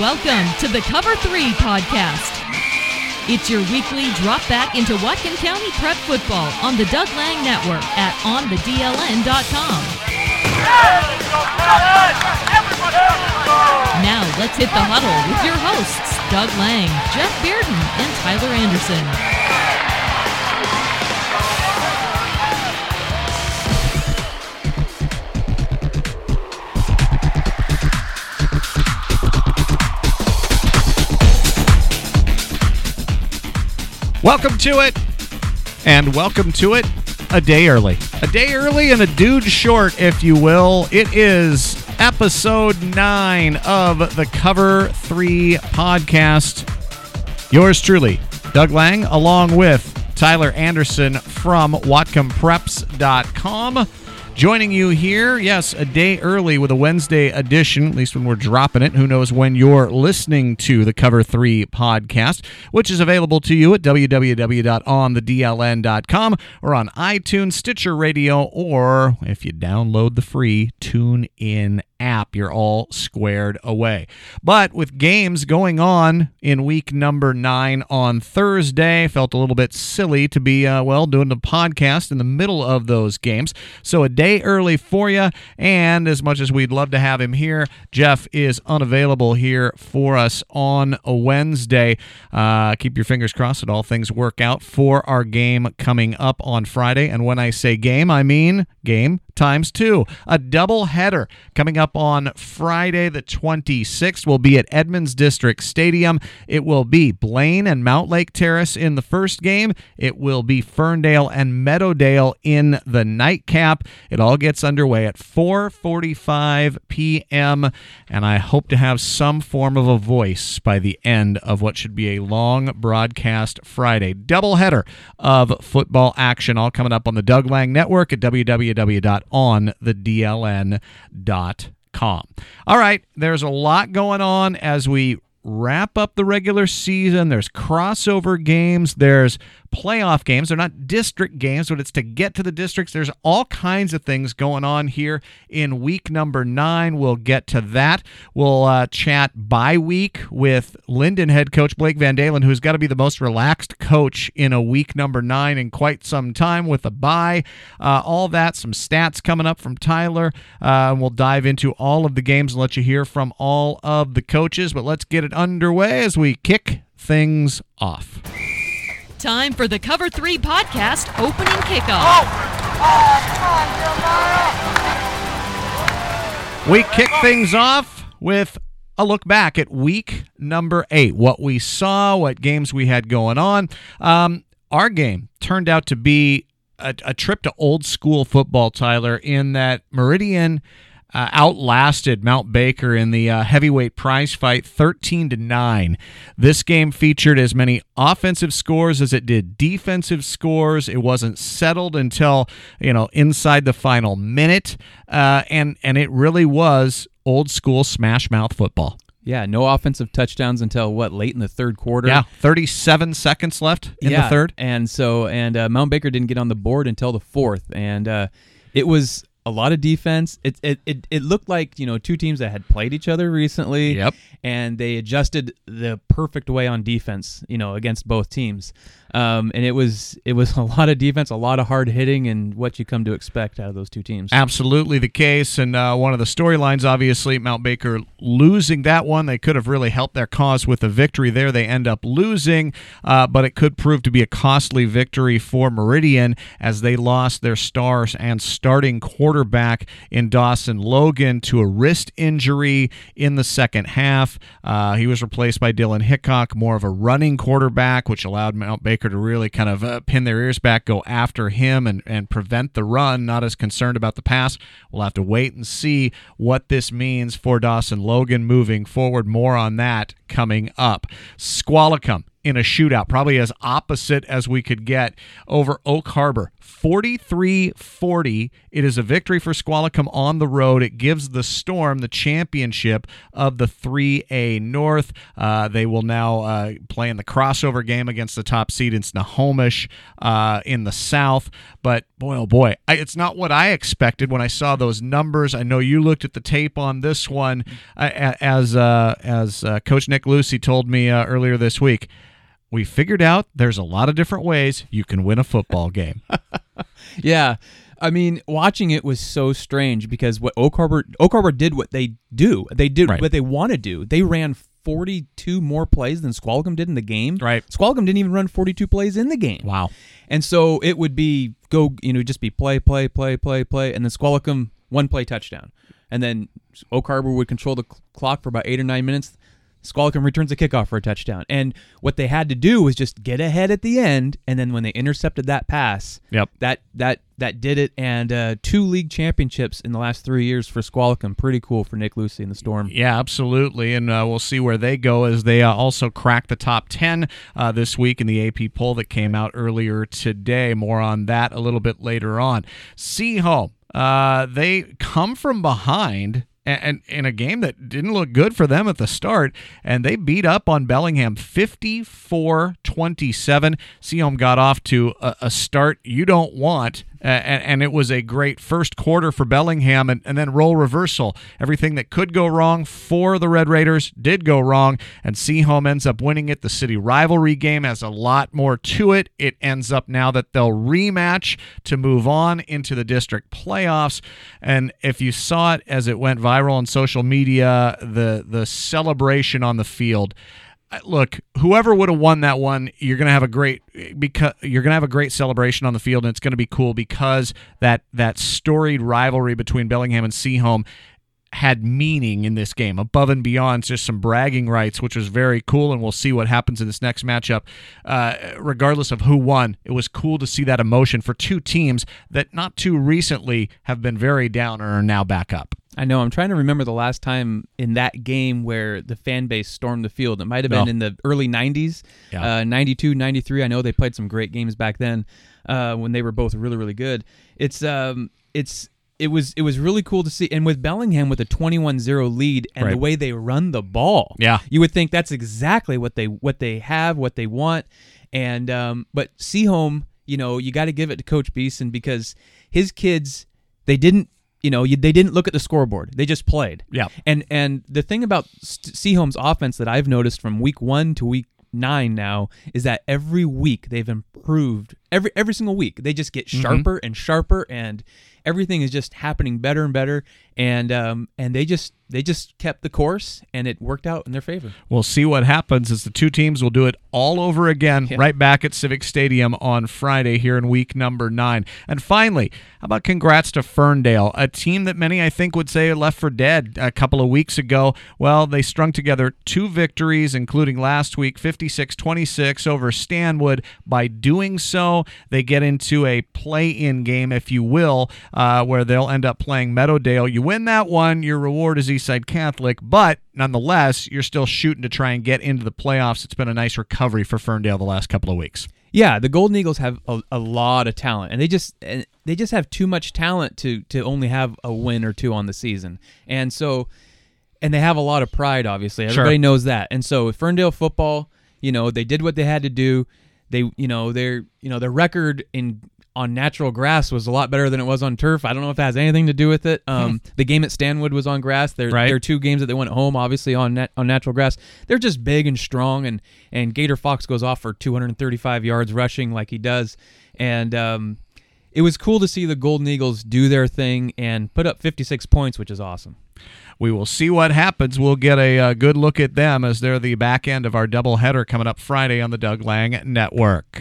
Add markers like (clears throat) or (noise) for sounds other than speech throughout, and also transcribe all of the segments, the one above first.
Welcome to the Cover 3 podcast. It's your weekly drop back into Whatcom County prep football on the Doug Lang Network at onthedln.com. Now let's hit the huddle with your hosts, Doug Lang, Jeff Bearden, and Tyler Anderson. Welcome to it, and welcome to it a day early. A day early and a dude short, if you will. It is episode nine of the Cover 3 podcast. Yours truly, Doug Lang, along with Tyler Anderson from WhatcomPreps.com. Joining you here, yes, a day early with a Wednesday edition, at least when we're dropping it. Who knows when you're listening to the Cover 3 podcast, which is available to you at www.onthedln.com or on iTunes, Stitcher Radio, or if you download the free Tune In app, you're all squared away. But with games going on in week number nine on Thursday, felt a little bit silly to be, uh, well, doing the podcast in the middle of those games. So a day early for you. And as much as we'd love to have him here, Jeff is unavailable here for us on a Wednesday. Uh, keep your fingers crossed that all things work out for our game coming up on Friday. And when I say game, I mean game times two. A double header coming up on Friday the 26th will be at Edmonds District Stadium. It will be Blaine and Mountlake Terrace in the first game. It will be Ferndale and Meadowdale in the nightcap. It all gets underway at 4:45 p.m. and I hope to have some form of a voice by the end of what should be a long broadcast Friday. Double header of football action all coming up on the Doug Lang Network at www.onthedln.com. All right, there's a lot going on as we wrap up the regular season. There's crossover games, there's playoff games. They're not district games, but it's to get to the districts. There's all kinds of things going on here in week number nine. We'll get to that. We'll uh, chat by week with Lynden head coach Blake Van Dalen, who's got to be the most relaxed coach in a week number nine in quite some time with a bye. Uh, all that, some stats coming up from Tyler. Uh, we'll dive into all of the games and let you hear from all of the coaches. But let's get it underway as we kick things off. Time for the Cover 3 podcast opening kickoff. We kick things off with a look back at week number eight, what we saw, what games we had going on. Um, our game turned out to be a, a trip to old school football, Tyler, in that Meridian. Uh, outlasted Mount Baker in the uh, heavyweight prize fight 13 to 9. This game featured as many offensive scores as it did defensive scores. It wasn't settled until, you know, inside the final minute. Uh, and and it really was old school smash mouth football. Yeah, no offensive touchdowns until what late in the third quarter. Yeah, 37 seconds left in yeah, the third. and so and uh, Mount Baker didn't get on the board until the fourth, and uh, it was a lot of defense. It, it it it looked like you know two teams that had played each other recently. Yep. and they adjusted the perfect way on defense. You know, against both teams. Um, and it was it was (laughs) a lot of defense, a lot of hard hitting, and what you come to expect out of those two teams. Absolutely the case. And uh, one of the storylines, obviously, Mount Baker losing that one. They could have really helped their cause with a victory there. They end up losing, uh, but it could prove to be a costly victory for Meridian as they lost their stars and starting quarterback in Dawson Logan to a wrist injury in the second half. Uh, he was replaced by Dylan Hickok, more of a running quarterback, which allowed Mount Baker to really kind of uh, pin their ears back, go after him, and, and prevent the run. Not as concerned about the pass. We'll have to wait and see what this means for Dawson Logan moving forward. More on that coming up. Squalicum in a shootout, probably as opposite as we could get over Oak Harbor. 43 40. It is a victory for Squalicum on the road. It gives the Storm the championship of the 3A North. Uh, they will now uh, play in the crossover game against the top seed in Snohomish uh, in the South. But boy, oh boy, I, it's not what I expected when I saw those numbers. I know you looked at the tape on this one, uh, as uh, as uh, Coach Nick Lucy told me earlier this week. We figured out there's a lot of different ways you can win a football game. (laughs) Yeah. I mean, watching it was so strange because what Oak Harbor Oak Harbor did what they do. They did Right. what they want to do. They ran 42 more plays than Squalicum did in the game. Right. Squalicum didn't even run 42 plays in the game. Wow. And so it would be go, you know, just be play, play, play, play, play, and then Squalicum one play touchdown, and then Oak Harbor would control the clock for about eight or nine minutes. Squalicum returns a kickoff for a touchdown, and what they had to do was just get ahead at the end, and then when they intercepted that pass, Yep. that that that did it. And uh, two league championships in the last three years for Squalicum, pretty cool for Nick Lucy and the Storm. Yeah, absolutely. And uh, we'll see where they go as they uh, also crack the top 10 uh, this week in the AP poll that came out earlier today. More on that a little bit later on. Sehome, uh, they come from behind. And in a game that didn't look good for them at the start, and they beat up on Bellingham 54 27. Sehome got off to a, a start you don't want uh, and, and it was a great first quarter for Bellingham, and, and then role reversal. Everything that could go wrong for the Red Raiders did go wrong, and Sehome ends up winning it. The city rivalry game has a lot more to it. It ends up now that they'll rematch to move on into the district playoffs. And if you saw it as it went viral on social media, the the celebration on the field look, whoever would have won that one, you're gonna have a great because you're gonna have a great celebration on the field, and it's gonna be cool because that that storied rivalry between Bellingham and Sehome had meaning in this game above and beyond just some bragging rights, which was very cool. And we'll see what happens in this next matchup. Uh, regardless of who won, it was cool to see that emotion for two teams that not too recently have been very down or are now back up. I know. I'm trying to remember the last time in that game where the fan base stormed the field. It might have been No. in the early 90s, Yeah. uh, 92, 93. I know they played some great games back then uh, when they were both really, really good. It's um, it's it was it was really cool to see. And with Bellingham with a 21-0 lead and the way they run the ball, Yeah. you would think that's exactly what they what they have, what they want. And um, but Sehome, you know, you got to give it to Coach Beeson because his kids they didn't. You know, you, they didn't look at the scoreboard. They just played. Yeah. And and the thing about St- Sehome's offense that I've noticed from week one to week nine now is that every week they've improved. Every every single week they just get sharper and sharper, and everything is just happening better and better. And um and they just they just kept the course, and it worked out in their favor. We'll see what happens as the two teams will do it all over again Yeah. right back at Civic Stadium on Friday here in week number nine. And finally, how about congrats to Ferndale, a team that many I think would say left for dead a couple of weeks ago. Well, they strung together two victories, including last week 56 26 over Stanwood. By doing so, they get into a play in game, if you will, uh, where they'll end up playing Meadowdale. You win that one, your reward is Eastside Catholic, but nonetheless, you're still shooting to try and get into the playoffs. It's been a nice recovery for Ferndale the last couple of weeks. Yeah, the Golden Eagles have a, a lot of talent, and they just and they just have too much talent to to only have a win or two on the season, and so and they have a lot of pride. Obviously, Sure. everybody knows that, and so Ferndale football, you know, they did what they had to do. They, you know, their you know their record in on natural grass was a lot better than it was on turf. I don't know if that has anything to do with it. Um, the game at Stanwood was on grass. Their Right. their two games that they went at home, obviously on nat- on natural grass. They're just big and strong, and and Gator Fox goes off for 235 yards rushing like he does, and um, it was cool to see the Golden Eagles do their thing and put up 56 points, which is awesome. We will see what happens. We'll get a, uh good look at them as they're the back end of our doubleheader coming up Friday on the Doug Lang Network.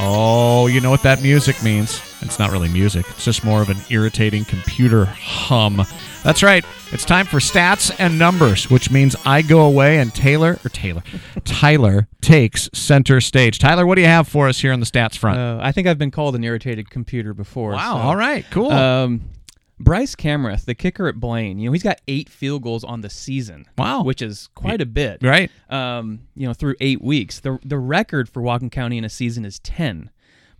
Oh, you know what that music means. It's not really music, it's just more of an irritating computer hum. That's right. It's time for stats and numbers, which means I go away and Taylor, or Taylor, Tyler takes center stage. Tyler, what do you have for us here on the stats front? Uh, I think I've been called an irritated computer before. wow. so- All right. Cool. Um, Bryce Camrath, the kicker at Blaine, you know, he's got eight field goals on the season. Wow. Which is quite a bit. Right. Um, you know, through eight weeks. The the record for Whatcom County in a season is ten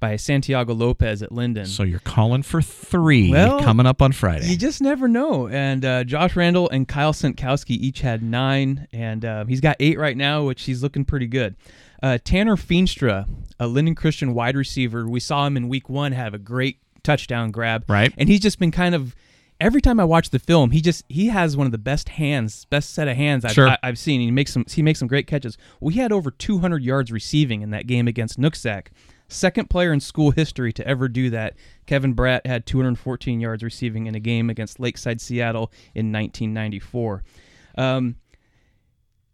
by Santiago Lopez at Lynden. So you're calling for three Well, coming up on Friday. You just never know. And uh, Josh Randall and Kyle Sentkowski each had nine, and uh, he's got eight right now, which he's looking pretty good. Uh, Tanner Feenstra, a Lynden Christian wide receiver, we saw him in week one have a great touchdown grab. Right. And he's just been kind of. Every time I watch the film, he just he has one of the best hands, best set of hands I've, Sure. I, have seen. He makes some he makes some great catches. We had over 200 yards receiving in that game against Nooksack. Second player in school history to ever do that. Kevin Bratt had 214 yards receiving in a game against Lakeside Seattle in 1994. Um,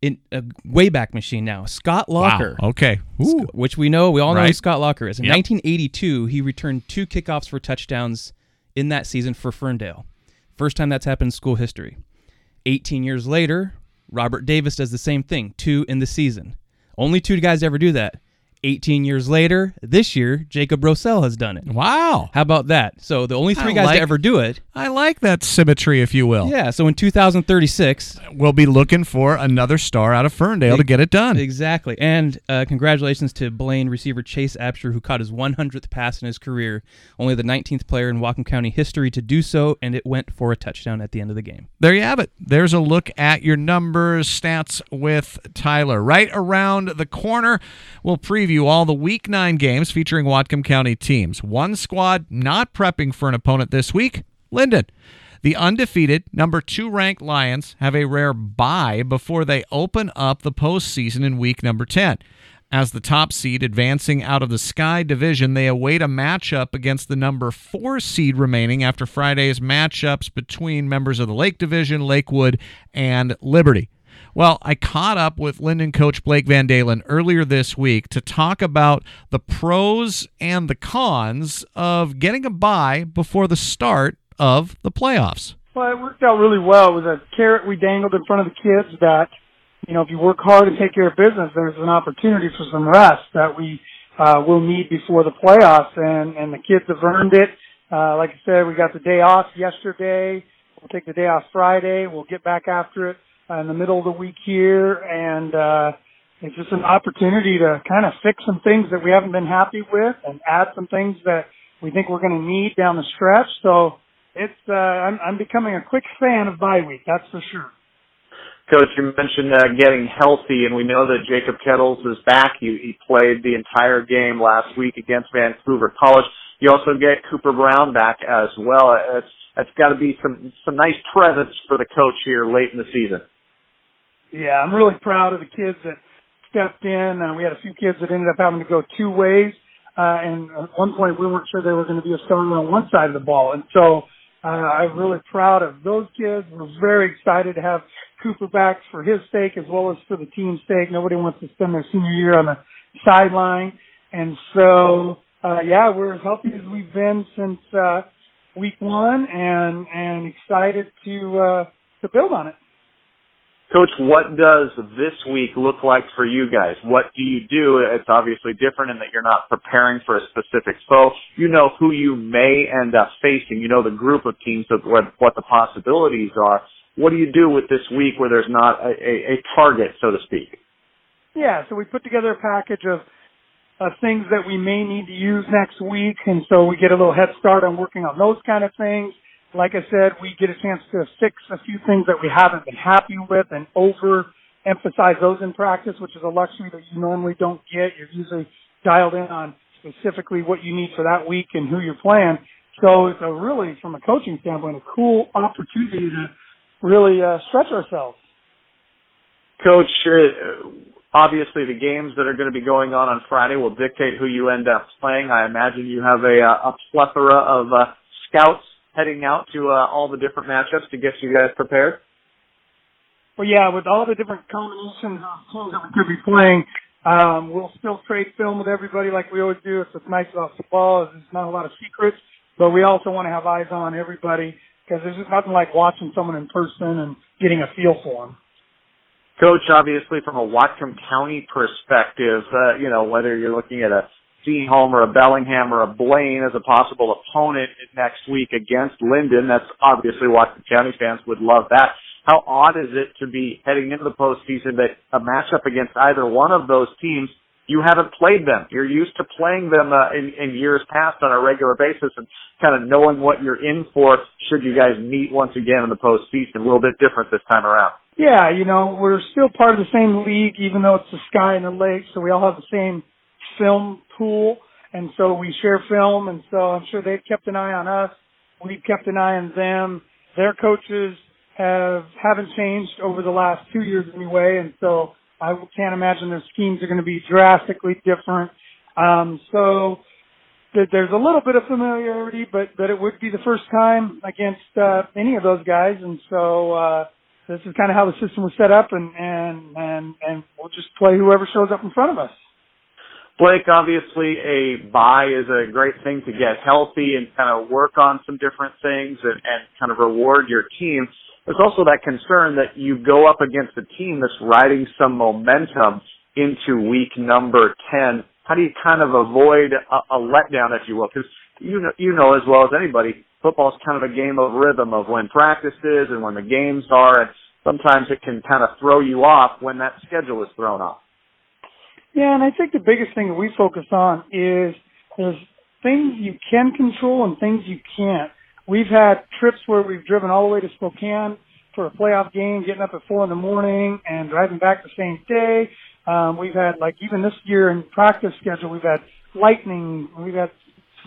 in a Wayback Machine now, Scott Locker, Wow. Okay. Ooh. which we know we all know who Scott Locker is. In Yep. 1982, he returned two kickoffs for touchdowns in that season for Ferndale. First time that's happened in school history. 18 years later, Robert Davis does the same thing, two in the season. Only two guys ever do that. 18 years later, this year, Jacob Rossell has done it. Wow. How about that? So the only three I guys like- to ever do it. I like that symmetry, if you will. Yeah. So in 2036, We'll be looking for another star out of Ferndale to get it done. exactly. And uh, congratulations to Blaine receiver Chase Absher, who caught his 100th pass in his career. Only the 19th player in Whatcom County history to do so, and it went for a touchdown at the end of the game. There you have it. There's a look at your numbers, stats with Tyler. Right around the corner, we'll preview all the Week 9 games featuring Whatcom County teams. One squad not prepping for an opponent this week Lynden. The undefeated number two ranked Lions have a rare bye before they open up the postseason in week number 10. As the top seed advancing out of the Sky Division, they await a matchup against the number four seed remaining after Friday's matchups between members of the Lake Division, Lakewood, and Liberty. Well, I caught up with Lynden coach Blake Van Dalen earlier this week to talk about the pros and the cons of getting a bye before the start of the playoffs. Well, it worked out really well. It was a carrot we dangled in front of the kids that, you know, if you work hard and take care of business, there's an opportunity for some rest that we uh, will need before the playoffs, and and the kids have earned it. Uh, like I said, we got the day off yesterday. We'll take the day off Friday. We'll get back after it in the middle of the week here, and uh, it's just an opportunity to kind of fix some things that we haven't been happy with, and add some things that we think we're going to need down the stretch. So it's uh, I'm, I'm becoming a quick fan of bye week. That's for sure. Coach, you mentioned uh, getting healthy, and we know that Jacob Kettles is back. He, he played the entire game last week against Vancouver College. You also get Cooper Brown back as well. It's that's got to be some some nice presence for the coach here late in the season. Yeah, I'm really proud of the kids that stepped in. Uh, we had a few kids that ended up having to go two ways, uh, and at one point we weren't sure they were going to be a starter on one side of the ball, and so uh, I'm really proud of those kids. We're very excited to have Cooper back for his sake as well as for the team's sake. Nobody wants to spend their senior year on the sideline, and so uh, yeah, we're as healthy as we've been since uh, week one, and and excited to uh, to build on it. Coach, what does this week look like for you guys? What do you do? It's obviously different in that you're not preparing for a specific foe. You know who you may end up facing. You know the group of teams what, what the possibilities are. What do you do with this week where there's not a, a, a target, so to speak? Yeah, so we put together a package of of things that we may need to use next week, and so we get a little head start on working on those kind of things. Like I said, we get a chance to fix a few things that we haven't been happy with and over emphasize those in practice, which is a luxury that you normally don't get. You're usually dialed in on specifically what you need for that week and who you're playing. So it's a really, from a coaching standpoint, a cool opportunity to really uh, stretch ourselves. Coach, obviously the games that are going to be going on on Friday will dictate who you end up playing. I imagine you have a, uh, a plethora of uh, scouts heading out to uh, all the different matchups to get you guys prepared. Well, yeah, with all the different combinations of teams that we could be playing, um, we'll still trade film with everybody like we always do. It's what's nice about football is there's not a lot of secrets, but we also want to have eyes on everybody because there's just nothing like watching someone in person and getting a feel for them. Coach, obviously from a Whatcom County perspective, uh, you know, whether you're looking at a Sehome or a Bellingham or a Blaine as a possible opponent next week against Lynden. That's obviously Whatcom County fans would love that. How odd is it to be heading into the postseason that a matchup against either one of those teams you haven't played them. You're used to playing them uh, in, in years past on a regular basis and kind of knowing what you're in for should you guys meet once again in the postseason. A little bit different this time around. Yeah, you know, we're still part of the same league, even though it's the sky and the lake, so we all have the same film pool, and so we share film, and so I'm sure they've kept an eye on us. We've kept an eye on them. Their coaches have haven't changed over the last two years anyway, and so I can't imagine their schemes are going to be drastically different. Um, so th- there's a little bit of familiarity, but but it would be the first time against uh, any of those guys, and so uh, this is kind of how the system was set up, and and and and we'll just play whoever shows up in front of us. Blake, obviously a bye is a great thing to get healthy and kind of work on some different things and, and kind of reward your team. There's also that concern that you go up against a team that's riding some momentum into week number 10. How do you kind of avoid a, a letdown, if you will? Because you know, you know as well as anybody, football is kind of a game of rhythm of when practice is and when the games are, and sometimes it can kind of throw you off when that schedule is thrown off. Yeah, and I think the biggest thing that we focus on is there's things you can control and things you can't. We've had trips where we've driven all the way to Spokane for a playoff game, getting up at four in the morning and driving back the same day. Um, we've had like even this year in practice schedule, we've had lightning, we've had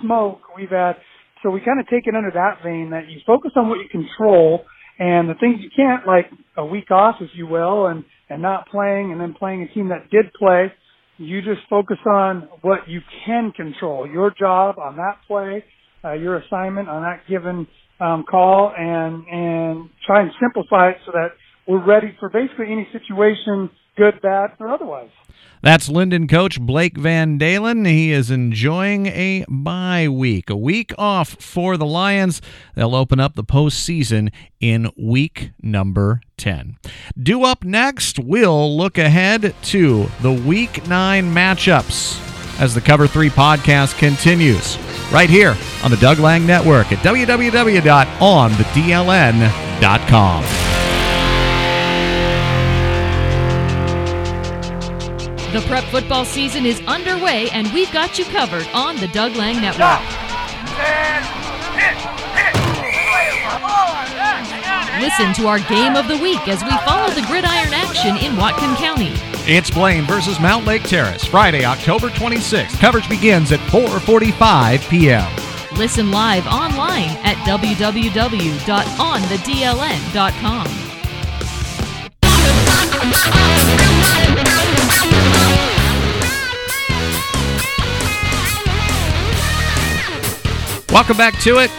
smoke, we've had so we kind of take it under that vein that you focus on what you control and the things you can't, like a week off, if you will, and and not playing and then playing a team that did play. You just focus on what you can control. Your job on that play uh, your assignment on that given um, call and and try and simplify it so that we're ready for basically any situation, good, bad, or otherwise. That's Lynden coach Blake Van Dalen. He is enjoying a bye week, a week off for the Lions. They'll open up the postseason in week number 10. Do up next, we'll look ahead to the week nine matchups as the Cover 3 podcast continues right here on the Doug Lang Network at www.onthedln.com. The prep football season is underway, and we've got you covered on the Doug Lang Network. Listen to our game of the week as we follow the gridiron action in Whatcom County. It's Blaine versus Mountlake Terrace, Friday, October 26th. Coverage begins at 4:45 p.m. Listen live online at www.onthedln.com. Welcome back to it.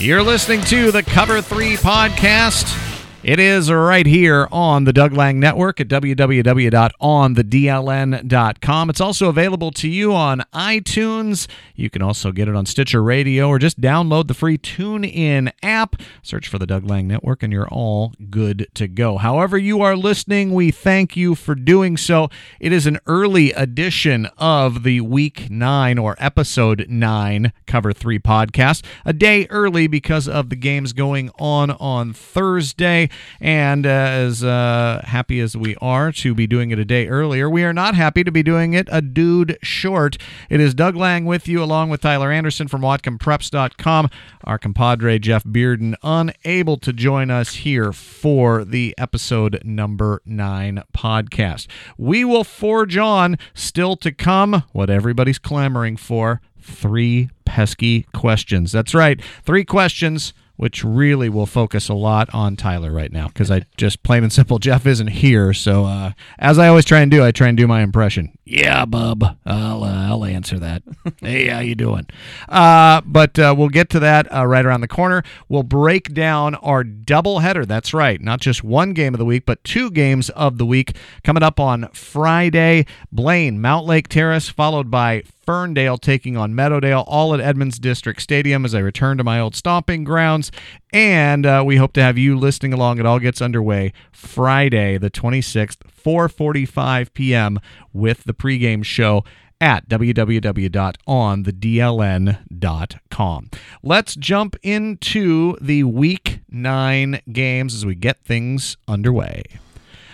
You're listening to the Cover 3 podcast. It is right here on the Doug Lang Network at www.onthedln.com. It's also available to you on iTunes. You can also get it on Stitcher Radio or just download the free TuneIn app. Search for the Doug Lang Network and you're all good to go. However, you are listening, we thank you for doing so. It is an early edition of the Week 9 or Episode 9 Cover 3 podcast, a day early because of the games going on on Thursday. And uh, as uh, happy as we are to be doing it a day earlier, we are not happy to be doing it a dude short. It is Doug Lang with you, along with Tyler Anderson from WhatcomPreps.com. Our compadre Jeff Bearden unable to join us here for the episode number nine podcast. We will forge on, still to come, what everybody's clamoring for three pesky questions. That's right, three questions which really will focus a lot on Tyler right now because I just plain and simple Jeff isn't here. So uh, as I always try and do, I try and do my impression. Yeah, bub, I'll uh, I'll answer that. (laughs) hey, how you doing? Uh, but uh, we'll get to that uh, right around the corner. We'll break down our double header. That's right, not just one game of the week, but two games of the week coming up on Friday. Blaine, Mountlake Terrace, followed by Ferndale taking on Meadowdale, all at Edmonds District Stadium as I return to my old stomping grounds. And uh, we hope to have you listening along. It all gets underway Friday, the 26th, 4:45 p.m. with the pregame show at www.onthedln.com. Let's jump into the week nine games as we get things underway.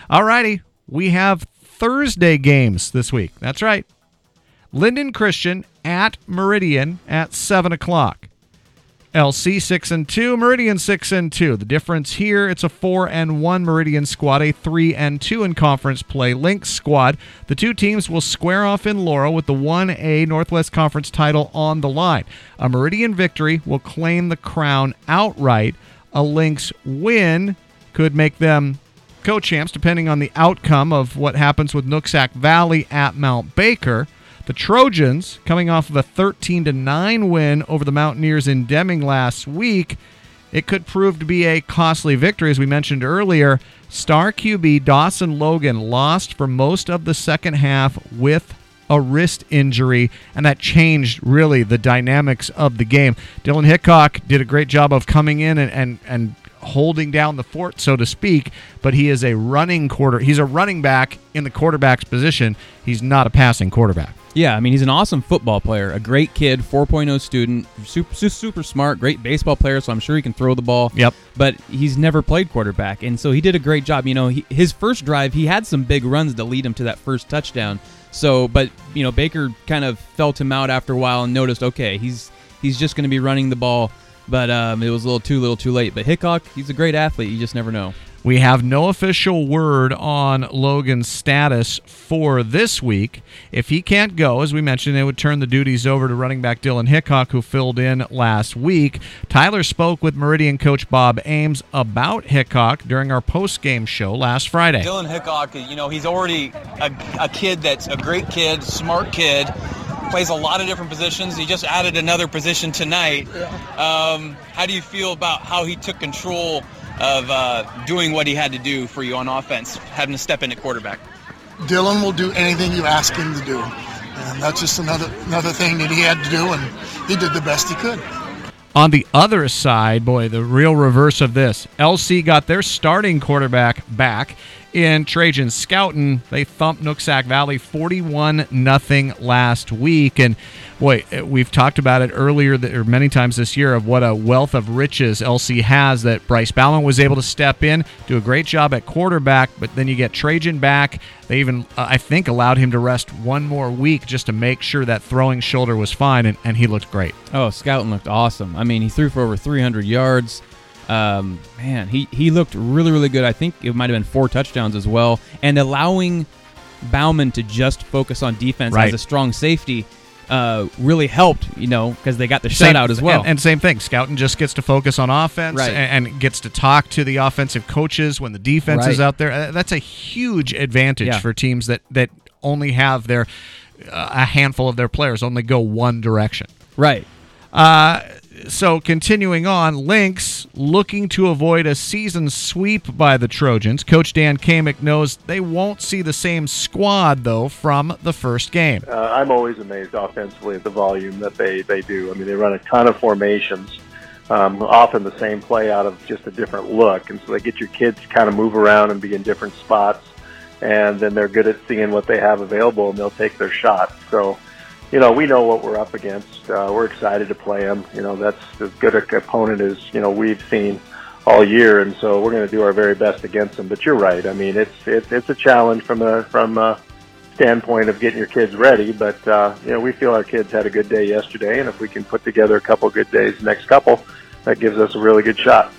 All righty, we have Thursday games this week. That's right. Lynden Christian at Meridian at 7 o'clock. LC six and two, Meridian six and two. The difference here, it's a four and one Meridian squad, a three and two in conference play. Lynx squad. The two teams will square off in Laurel with the one A Northwest Conference title on the line. A Meridian victory will claim the crown outright. A Lynx win could make them co-champs, depending on the outcome of what happens with Nooksack Valley at Mount Baker. The Trojans, coming off of a 13 to 9 win over the Mountaineers in Deming last week, it could prove to be a costly victory, as we mentioned earlier. Star QB Dawson Logan lost for most of the second half with a wrist injury, and that changed really the dynamics of the game. Dylan Hickok did a great job of coming in and, and, and holding down the fort, so to speak, but he is a running quarter. He's a running back in the quarterback's position. He's not a passing quarterback. Yeah, I mean, he's an awesome football player, a great kid, 4.0 student, super, super smart, great baseball player, so I'm sure he can throw the ball. Yep. But he's never played quarterback, and so he did a great job. You know, he, his first drive, he had some big runs to lead him to that first touchdown. So, but, you know, Baker kind of felt him out after a while and noticed, okay, he's he's just going to be running the ball, but um, it was a little too little too late. But Hickok, he's a great athlete. You just never know. We have no official word on Logan's status for this week. If he can't go, as we mentioned, they would turn the duties over to running back Dylan Hickok, who filled in last week. Tyler spoke with Meridian coach Bob Ames about Hickok during our post-game show last Friday. Dylan Hickok, you know, he's already a, a kid that's a great kid, smart kid plays a lot of different positions. He just added another position tonight. Um, how do you feel about how he took control of uh, doing what he had to do for you on offense, having to step in at quarterback? Dylan will do anything you ask him to do, and that's just another another thing that he had to do, and he did the best he could. On the other side, boy, the real reverse of this. LC got their starting quarterback back in Trajan Scouten. They thumped Nooksack Valley 41 nothing last week. And boy, we've talked about it earlier that, or many times this year of what a wealth of riches LC has that Bryce Bauman was able to step in, do a great job at quarterback, but then you get Trajan back. They even, uh, I think, allowed him to rest one more week just to make sure that throwing shoulder was fine, and, and he looked great. Oh, Scouten looked awesome. I mean, he threw for over 300 yards. Um, man, he, he looked really, really good. I think it might have been four touchdowns as well. And allowing Bauman to just focus on defense Right. as a strong safety uh, really helped, you know, because they got the Same- shutout as well. And, and same thing. Scouten just gets to focus on offense Right. and, and gets to talk to the offensive coaches when the defense is out there. Uh, That's a huge advantage Yeah. for teams that, that only have their uh, a handful of their players only go one direction. right. Uh, so continuing on, Lynx looking to avoid a season sweep by the Trojans. Coach Dan Kamick knows they won't see the same squad though from the first game. Uh, I'm always amazed offensively at the volume that they, they do. I mean, they run a ton of formations, um, often the same play out of just a different look. And so they get your kids to kind of move around and be in different spots. And then they're good at seeing what they have available and they'll take their shot. So, you know, we know what we're up against. Uh, we're excited to play them. You know, that's as good a opponent as, you know, we've seen all year. And so we're going to do our very best against them. But you're right. I mean, it's, it's, it's a challenge from a, from a, standpoint of getting your kids ready. But uh, you know, we feel our kids had a good day yesterday, and if we can put together a couple good days next couple, that gives us a really good shot.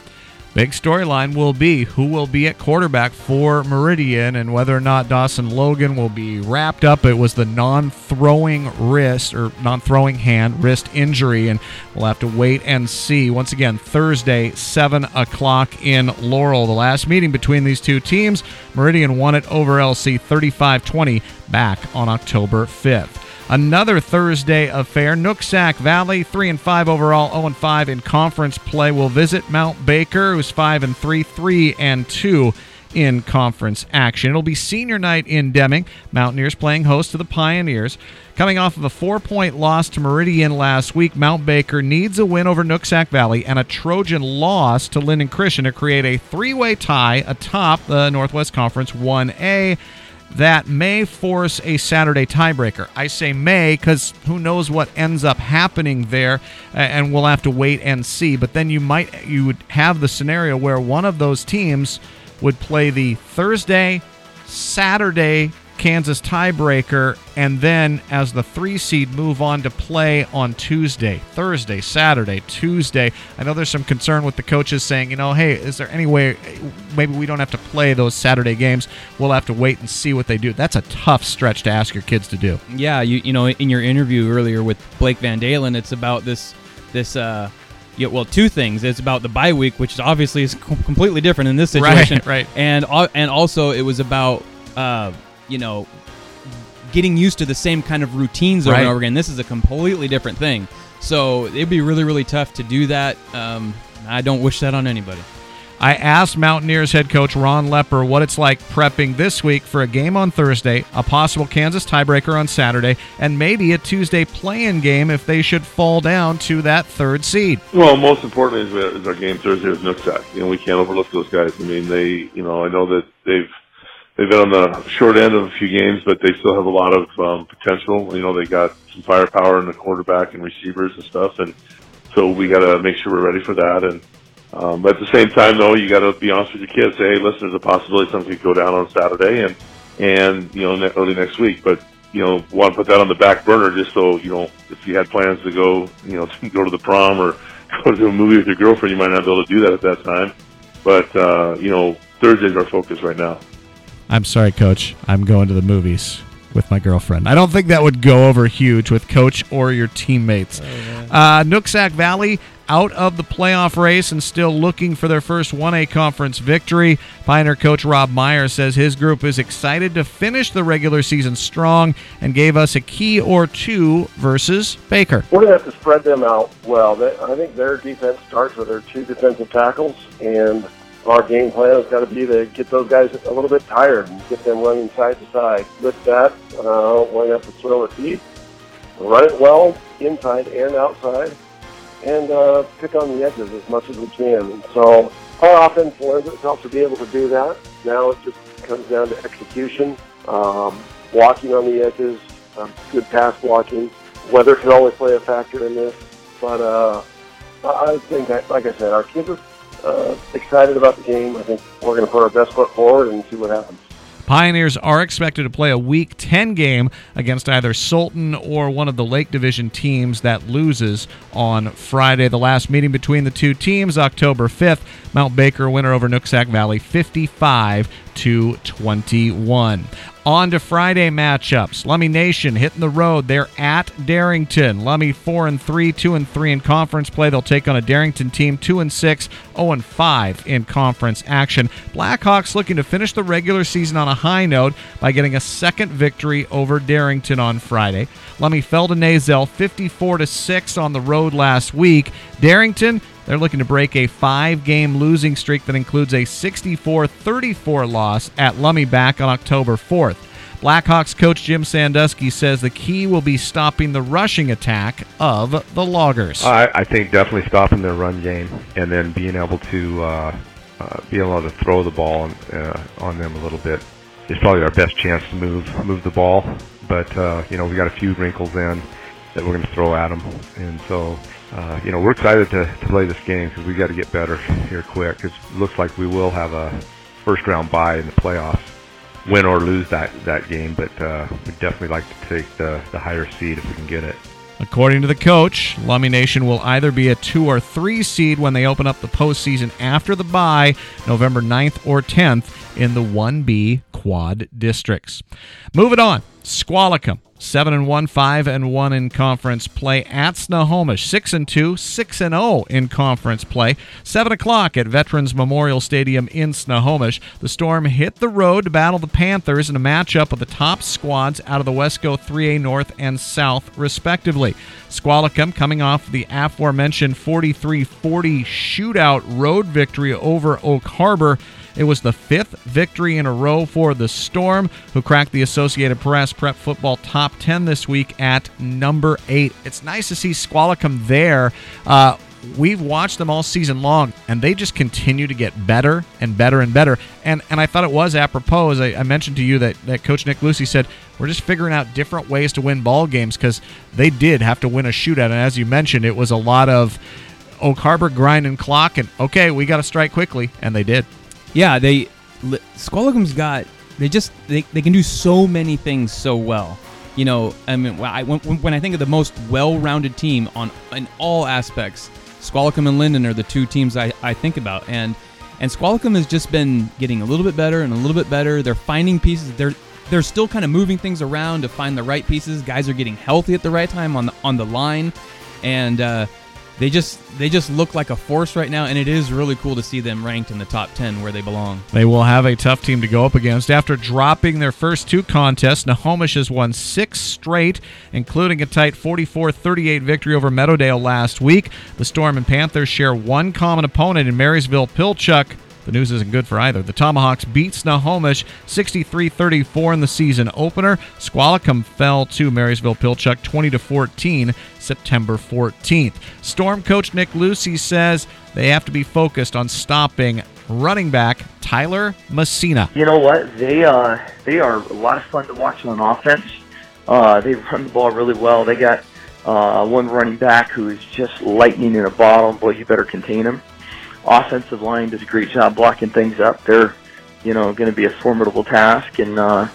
Big storyline will be who will be at quarterback for Meridian and whether or not Dawson Logan will be wrapped up. It was the non throwing wrist or non throwing hand wrist injury, and we'll have to wait and see. Once again, Thursday, 7 o'clock in Laurel. The last meeting between these two teams, Meridian won it over LC 35 20 back on October 5th. Another Thursday affair. Nooksack Valley, three and five overall, 0 and five in conference play. will visit Mount Baker, who's five and three, three and two in conference action. It'll be senior night in Deming. Mountaineers playing host to the Pioneers. Coming off of a four-point loss to Meridian last week, Mount Baker needs a win over Nooksack Valley and a Trojan loss to Lynden Christian to create a three-way tie atop the Northwest Conference 1A. That may force a Saturday tiebreaker. I say may because who knows what ends up happening there, and we'll have to wait and see. But then you might you would have the scenario where one of those teams would play the Thursday, Saturday Kansas tiebreaker, and then as the three seed move on to play on Tuesday, Thursday, Saturday, Tuesday. I know there's some concern with the coaches saying, you know, hey, is there any way maybe we don't have to play those Saturday games? We'll have to wait and see what they do. That's a tough stretch to ask your kids to do. Yeah, you you know, in your interview earlier with Blake Van Dalen, it's about this this uh yeah, well, two things. It's about the bye week, which obviously is completely different in this situation, right? (laughs) right. And and also it was about uh, you know, getting used to the same kind of routines over Right. and over again. This is a completely different thing. So it'd be really, really tough to do that. Um, I don't wish that on anybody. I asked Mountaineers head coach Ron Lepper what it's like prepping this week for a game on Thursday, a possible Kansas tiebreaker on Saturday, and maybe a Tuesday play-in game if they should fall down to that third seed. Well, most importantly is, our- game Thursday with Nooksack. You know, we can't overlook those guys. I mean, they, you know, I know that they've they've been on the short end of a few games, but they still have a lot of um, potential. You know, they got some firepower in the quarterback and receivers and stuff, and so we got to make sure we're ready for that. And um, at the same time, though, you got to be honest with your kids. Say, hey, listen, there's a possibility something could go down on Saturday, and and you know, ne- early next week, but. You know, want to put that on the back burner just so you know if you had plans to go, you know, to (laughs) go to the prom or (laughs) go to a movie with your girlfriend, you might not be able to do that at that time. But uh, you know, Thursday's our focus right now. I'm sorry, coach. I'm going to the movies with my girlfriend. I don't think that would go over huge with coach or your teammates. uh, Nooksack Valley out of the playoff race and still looking for their first 1A conference victory. Pioneer coach Rob Meyer says his group is excited to finish the regular season strong and gave us a key or two versus Baker. We're going to have to spread them out well. I think their defense starts with their two defensive tackles, and our game plan has got to be to get those guys a little bit tired and get them running side to side. With that, uh, we're going to have to throw it deep, run it well, inside and outside, and uh, pick on the edges as much as we can. So our offense lends itself to be able to do that. Now it just comes down to execution, um, blocking on the edges, um, good pass blocking. Weather can always play a factor in this, but uh, I I think that, like I said, our kids are uh, excited about the game. I think we're going to put our best foot forward and see what happens. Pioneers are expected to play a Week 10 game against either Sultan or one of the Lake Division teams that loses on Friday. The last meeting between the two teams, October 5th. Mount Baker winner over Nooksack Valley 55 to 21. On to Friday matchups. Lummi Nation hitting the road. They're at Darrington. Lummi 4 and 3, 2 and 3 in conference play. They'll take on a Darrington team 2 and 6, 0 and 5 in conference action. Blackhawks looking to finish the regular season on a high note by getting a second victory over Darrington on Friday. Lummi fell to Nazel 54 to 6 on the road last week. Darrington they're looking to break a five game losing streak that includes a 64 34 loss at Lummi back on October 4th. Blackhawks coach Jim Sandusky says the key will be stopping the rushing attack of the Loggers. I, I think definitely stopping their run game and then being able to uh, uh, be able to throw the ball on, uh, on them a little bit is probably our best chance to move move the ball. But uh, you know we got a few wrinkles in that we're going to throw at them, and so uh, you know we're excited to, to play this game because we got to get better here quick. 'cause It looks like we will have a first round bye in the playoffs, win or lose that that game. But uh, we'd definitely like to take the the higher seed if we can get it. According to the coach, Lummi Nation will either be a two or three seed when they open up the postseason after the bye, November 9th or 10th, in the 1B quad districts. Moving on, Squalicum. 7 and 1, 5 and 1 in conference play at Snohomish. 6 and 2, 6 and 0 in conference play. 7 o'clock at Veterans Memorial Stadium in Snohomish. The Storm hit the road to battle the Panthers in a matchup of the top squads out of the Wesco 3A North and South, respectively. Squalicum coming off the aforementioned 43 40 shootout road victory over Oak Harbor. It was the fifth victory in a row for the Storm, who cracked the Associated Press Prep Football Top 10 this week at number eight. It's nice to see Squalicum there. Uh, we've watched them all season long, and they just continue to get better and better and better. And and I thought it was apropos, as I, I mentioned to you, that, that Coach Nick Lucy said, we're just figuring out different ways to win ball games because they did have to win a shootout. And as you mentioned, it was a lot of Oak Harbor grinding clock, and okay, we got to strike quickly, and they did. Yeah, they Squalicum's got they just they, they can do so many things so well. You know, I mean, when I, when, when I think of the most well-rounded team on in all aspects, Squalicum and Lynden are the two teams I, I think about, and and Squalicum has just been getting a little bit better and a little bit better. They're finding pieces. They're they're still kind of moving things around to find the right pieces. Guys are getting healthy at the right time on the on the line, and uh, they just they just look like a force right now, and it is really cool to see them ranked in the top ten where they belong. They will have a tough team to go up against. After dropping their first two contests, Snohomish has won six straight, including a tight 44-38 victory over Meadowdale last week. The Storm and Panthers share one common opponent in Marysville Pilchuck. The news isn't good for either. The Tomahawks beat Snohomish 63-34 in the season opener. Squalicum fell to Marysville Pilchuck 20 14 September 14th. Storm coach Nick Lucy says they have to be focused on stopping running back Tyler Messina. You know what? They uh they are a lot of fun to watch on offense. Uh, they run the ball really well. They got uh, one running back who is just lightning in a bottle. Boy, you better contain him offensive line does a great job blocking things up. They're, you know, going to be a formidable task. And, uh,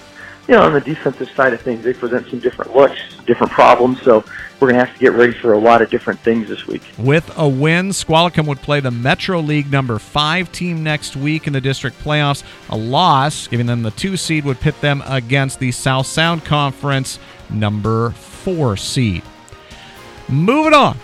you know, on the defensive side of things, they present some different looks, different problems. So we're going to have to get ready for a lot of different things this week. With a win, Squalicum would play the Metro League number five team next week in the district playoffs. A loss, giving them the two seed, would pit them against the South Sound Conference number four seed. Moving on.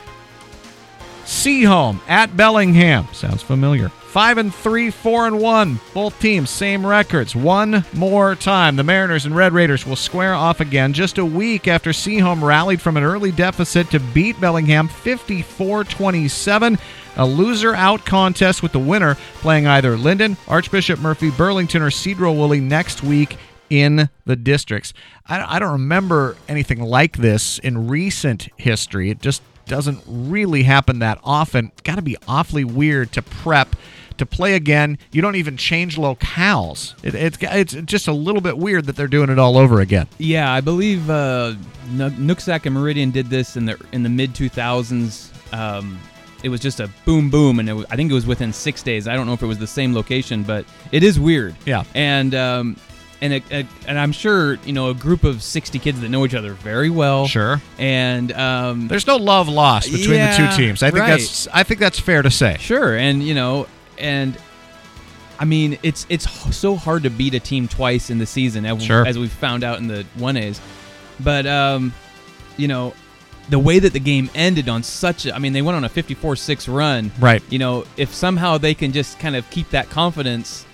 Sehome at Bellingham. Sounds familiar. Five and three, four and one. Both teams same records. One more time, the Mariners and Red Raiders will square off again just a week after Sehome rallied from an early deficit to beat Bellingham 54-27. A loser out contest with the winner playing either Lynden, Archbishop Murphy, Burlington, or Sedro-Woolley next week in the districts. I don't remember anything like this in recent history. It just doesn't really happen that often. Got to be awfully weird to prep to play again. You don't even change locales. It, it's it's just a little bit weird that they're doing it all over again. Yeah, I believe uh, Nooksack and Meridian did this in the in the mid 2000s. Um, it was just a boom boom, and was, I think it was within six days. I don't know if it was the same location, but it is weird. Yeah, and um, and a, a, and I'm sure you know a group of 60 kids that know each other very well. Sure. And um, there's no love lost between yeah, the two teams. I think right. that's I think that's fair to say. Sure. And you know, and I mean, it's it's so hard to beat a team twice in the season, as, sure. as we've found out in the one A's. But um, you know, the way that the game ended on such a, I mean, they went on a 54-6 run. Right. You know, if somehow they can just kind of keep that confidence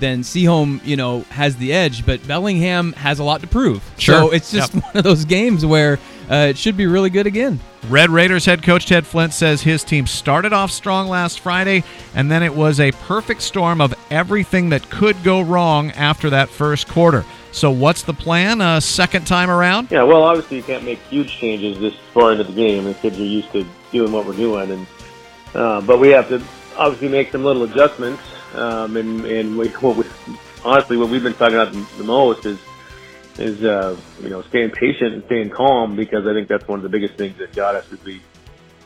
then Sehome, you know, has the edge, but Bellingham has a lot to prove. Sure. So it's just yep. (laughs) one of those games where uh, it should be really good again. Red Raiders head coach Ted Flint says his team started off strong last Friday, and then it was a perfect storm of everything that could go wrong after that first quarter. So what's the plan? A uh, second time around? Yeah, well, obviously you can't make huge changes this far into the game. The kids are used to doing what we're doing, and uh, but we have to obviously make some little adjustments. Um, and and we, (laughs) what we, honestly, what we've been talking about the most is is uh, you know staying patient and staying calm because I think that's one of the biggest things that got us is we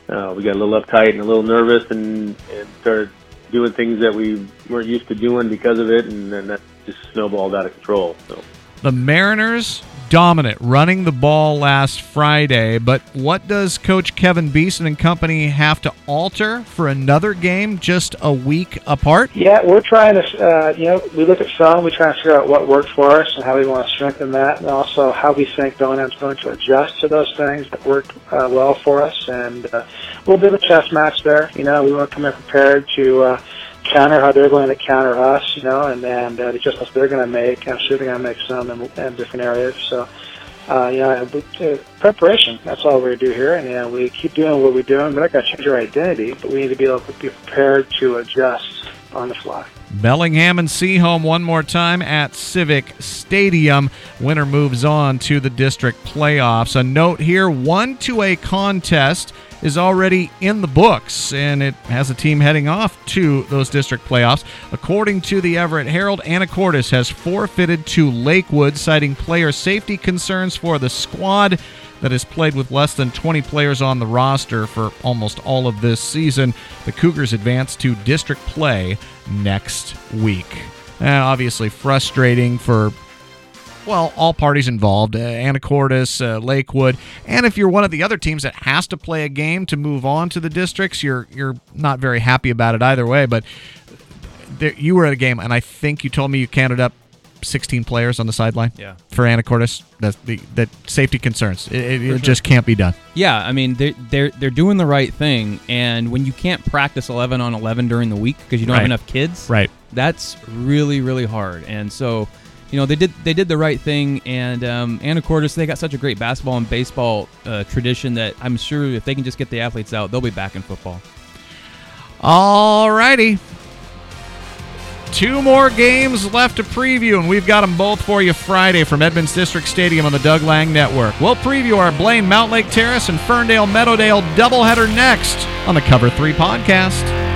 uh, we got a little uptight and a little nervous and and started doing things that we weren't used to doing because of it, and then that just snowballed out of control. So the Mariners dominant running the ball last Friday, but what does Coach Kevin Beeson and company have to alter for another game just a week apart? Yeah, we're trying to, uh, you know, we look at some, we try to figure out what worked for us and how we want to strengthen that, and also how we think Bellingham's going to adjust to those things that worked uh, well for us. And uh, we'll do a chess match there. You know, we want to come in prepared to. Uh, counter how they're going to counter us, you know, and and uh, the adjustments they're going to make. I'm sure they're going to make some in, in different areas. So, uh, you know, uh, preparation. That's all to do here, and you know, we keep doing what we're doing. We're not going to change our identity, but we need to be able to be prepared to adjust on the fly. Bellingham and Sehome one more time at Civic Stadium. Winner moves on to the district playoffs. A note here one to a contest is already in the books, and it has a team heading off to those district playoffs. According to the Everett Herald, Anacortes has forfeited to Lakewood, citing player safety concerns for the squad that has played with less than 20 players on the roster for almost all of this season. The Cougars advance to district play next week. And obviously frustrating for well, all parties involved, uh, Anacortes, uh, Lakewood, and if you're one of the other teams that has to play a game to move on to the districts, you're you're not very happy about it either way. But there, you were at a game, and I think you told me you counted up 16 players on the sideline. Yeah. For Anacortes, that the that safety concerns, it, it, it sure. just can't be done. Yeah, I mean they're they're they're doing the right thing, and when you can't practice eleven on eleven during the week because you don't Right. have enough kids, Right. That's really really hard, and so. You know they did they did the right thing, and um, Anacortes they got such a great basketball and baseball uh, tradition that I'm sure if they can just get the athletes out, they'll be back in football. All righty. Two more games left to preview, and we've got them both for you Friday from Edmonds District Stadium on the Doug Lang Network. We'll preview our Blaine Mountlake Terrace and Ferndale Meadowdale doubleheader next on the Cover 3 podcast.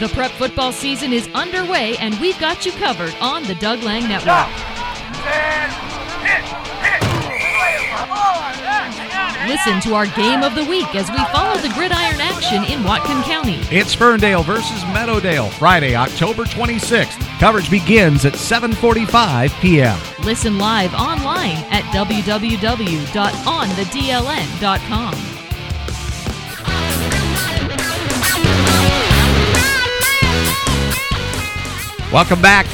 The prep football season is underway, and we've got you covered on the Doug Lang Network. Listen to our game of the week as we follow the gridiron action in Whatcom County. It's Ferndale versus Meadowdale, Friday, October 26th. Coverage begins at 7:45 p.m. Listen live online at www.onthedln.com. Welcome back.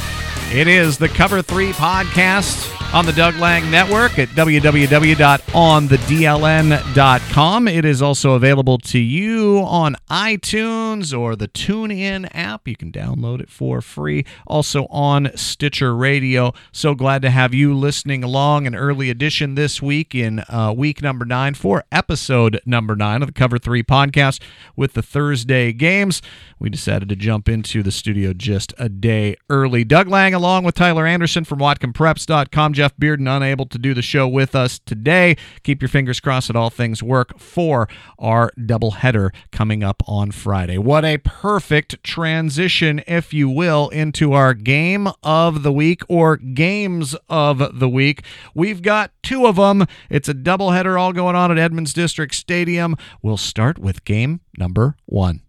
It is the Cover 3 podcast on the Doug Lang Network at www.onthedln.com. It is also available to you on iTunes or the TuneIn app. You can download it for free. Also on Stitcher Radio. So glad to have you listening along. An early edition this week in uh, week number nine for episode number nine of the Cover 3 podcast with the Thursday games. We decided to jump into the studio just a day early. Doug Lang, along with Tyler Anderson from WhatcomPreps.com. Jeff Bearden, unable to do the show with us today. Keep your fingers crossed that all things work for our doubleheader coming up on Friday. What a perfect transition, if you will, into our game of the week or games of the week. We've got two of them. It's a doubleheader all going on at Edmonds District Stadium. We'll start with game number one.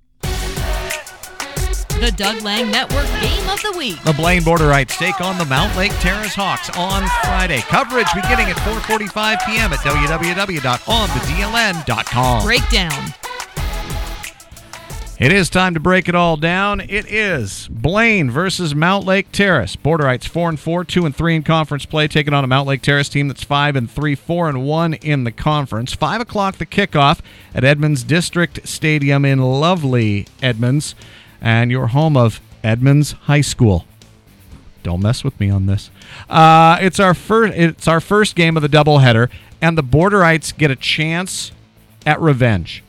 The Doug Lang Network Game of the Week. The Blaine Borderites take on the Mountlake Terrace Hawks on Friday. Coverage beginning at 4:45 p.m. at www.onthedln.com. Breakdown. It is time to break it all down. It is Blaine versus Mountlake Terrace. Borderites four and four, two and three in conference play, taking on a Mountlake Terrace team that's five and three, four and one in the conference. Five o'clock the kickoff at Edmonds District Stadium in lovely Edmonds, and your home of Edmonds High School. Don't mess with me on this. Uh, it's our first. It's our first game of the doubleheader, and the Borderites get a chance at revenge.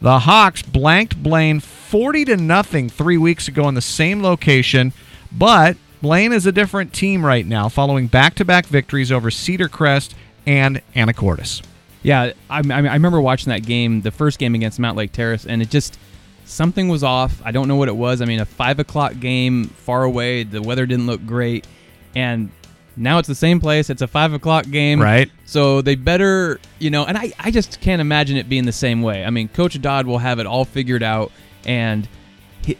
The Hawks blanked Blaine 40 to nothing 3 weeks ago in the same location, but Blaine is a different team right now following back-to-back victories over Cedar Crest and Anacortes. Yeah, I, I remember watching that game, the first game against Mountlake Terrace, and it just something was off. I don't know what it was. I mean, a five o'clock game, far away. The weather didn't look great, and now it's the same place. It's a five o'clock game, Right. So they better, you know. And I, I just can't imagine it being the same way. I mean, Coach Dodd will have it all figured out, and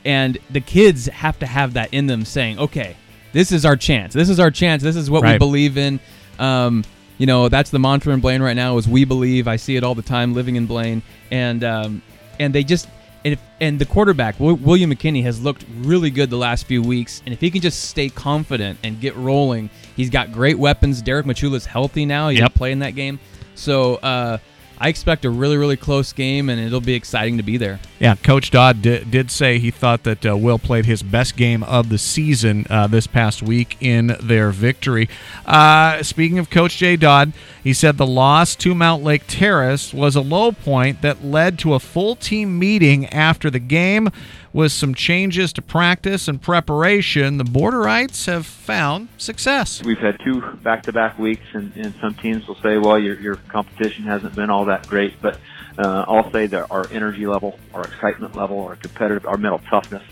and the kids have to have that in them, saying, okay, this is our chance. This is our chance. This is what we believe in. Um, you know, that's the mantra in Blaine right now is we believe. I see it all the time living in Blaine, and um, and they just and, if, and the quarterback William McKinney has looked really good the last few weeks, and if he can just stay confident and get rolling, he's got great weapons. Derek Machula's healthy now; he Yep. didn't play in that game, so uh, I expect a really really close game, and it'll be exciting to be there. Yeah, Coach Dodd did, did say he thought that uh, Will played his best game of the season uh, this past week in their victory. Uh, speaking of Coach Jay Dodd, he said the loss to Mountlake Terrace was a low point that led to a full team meeting after the game with some changes to practice and preparation, the Borderites have found success. We've had two back-to-back weeks, and, and some teams will say, "Well, your your competition hasn't been all that great," but uh, I'll say that our energy level, our excitement level, our competitive, our mental toughness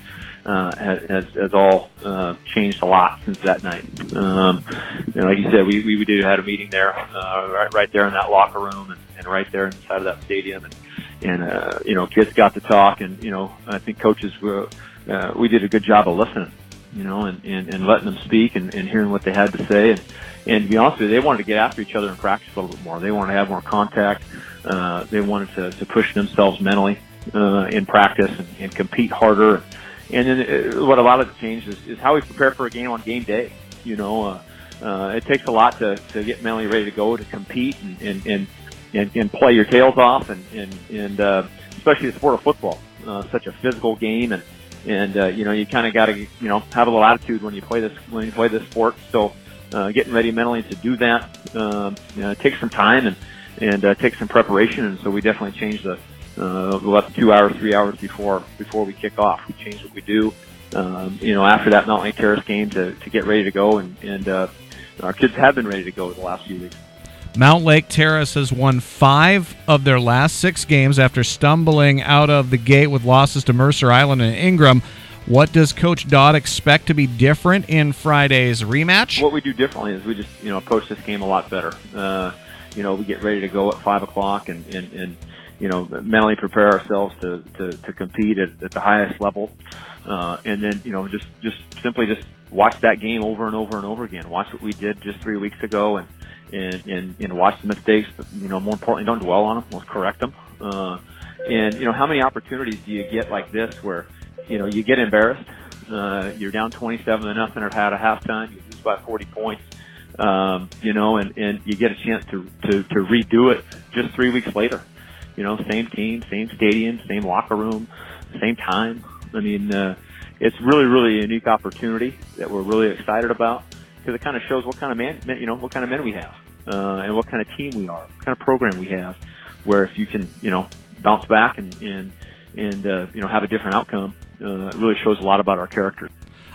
uh, has, has all uh, changed a lot since that night. Um, know, like you said, we, we did had a meeting there, uh, right, right there in that locker room and, and right there inside of that stadium. And, and, uh, you know, kids got to talk and, you know, I think coaches were, uh, we did a good job of listening, you know, and, and, and letting them speak and, and hearing what they had to say. And, and to be honest with you, they wanted to get after each other in practice a little bit more. They wanted to have more contact. Uh, they wanted to, to push themselves mentally, uh, in practice and, and compete harder. And then uh, what a lot of the change is, is how we prepare for a game on game day. You know, uh, uh, it takes a lot to, to get mentally ready to go to compete and, and, and, and, and play your tails off and, and, and uh, especially the sport of football, uh, such a physical game and, and, uh, you know, you kind of got to, you know, have a little attitude when you play this, when you play this sport. So, uh, getting ready mentally to do that, um, you know, takes some time and, and, uh, takes some preparation. And so we definitely changed the, uh, about two hours, three hours before before we kick off. We change what we do. Um, you know, after that Mountain Lake Terrace game to, to get ready to go, and, and uh, our kids have been ready to go the last few weeks. Mountlake Terrace has won five of their last six games after stumbling out of the gate with losses to Mercer Island and Ingraham. What does Coach Dodd expect to be different in Friday's rematch? What we do differently is we just you know approach this game a lot better. Uh, you know, we get ready to go at five o'clock and, and, and you know, mentally prepare ourselves to, to, to compete at, at the highest level. Uh, and then, you know, just, just simply just watch that game over and over and over again. Watch what we did just three weeks ago and, and, and, and watch the mistakes, but, you know, more importantly, don't dwell on them. Let's correct them. Uh, and, you know, how many opportunities do you get like this where, you know, you get embarrassed, uh, you're down 27 to nothing or at a halftime, you lose by 40 points, um, you know, and, and you get a chance to, to, to redo it just three weeks later. You know, same team, same stadium, same locker room, same time. I mean, uh, it's really, really a unique opportunity that we're really excited about because it kind of shows what kind of man, you know, what kind of men we have, uh, and what kind of team we are, what kind of program we have, where if you can, you know, bounce back and, and, and, uh, you know, have a different outcome, uh, it really shows a lot about our character.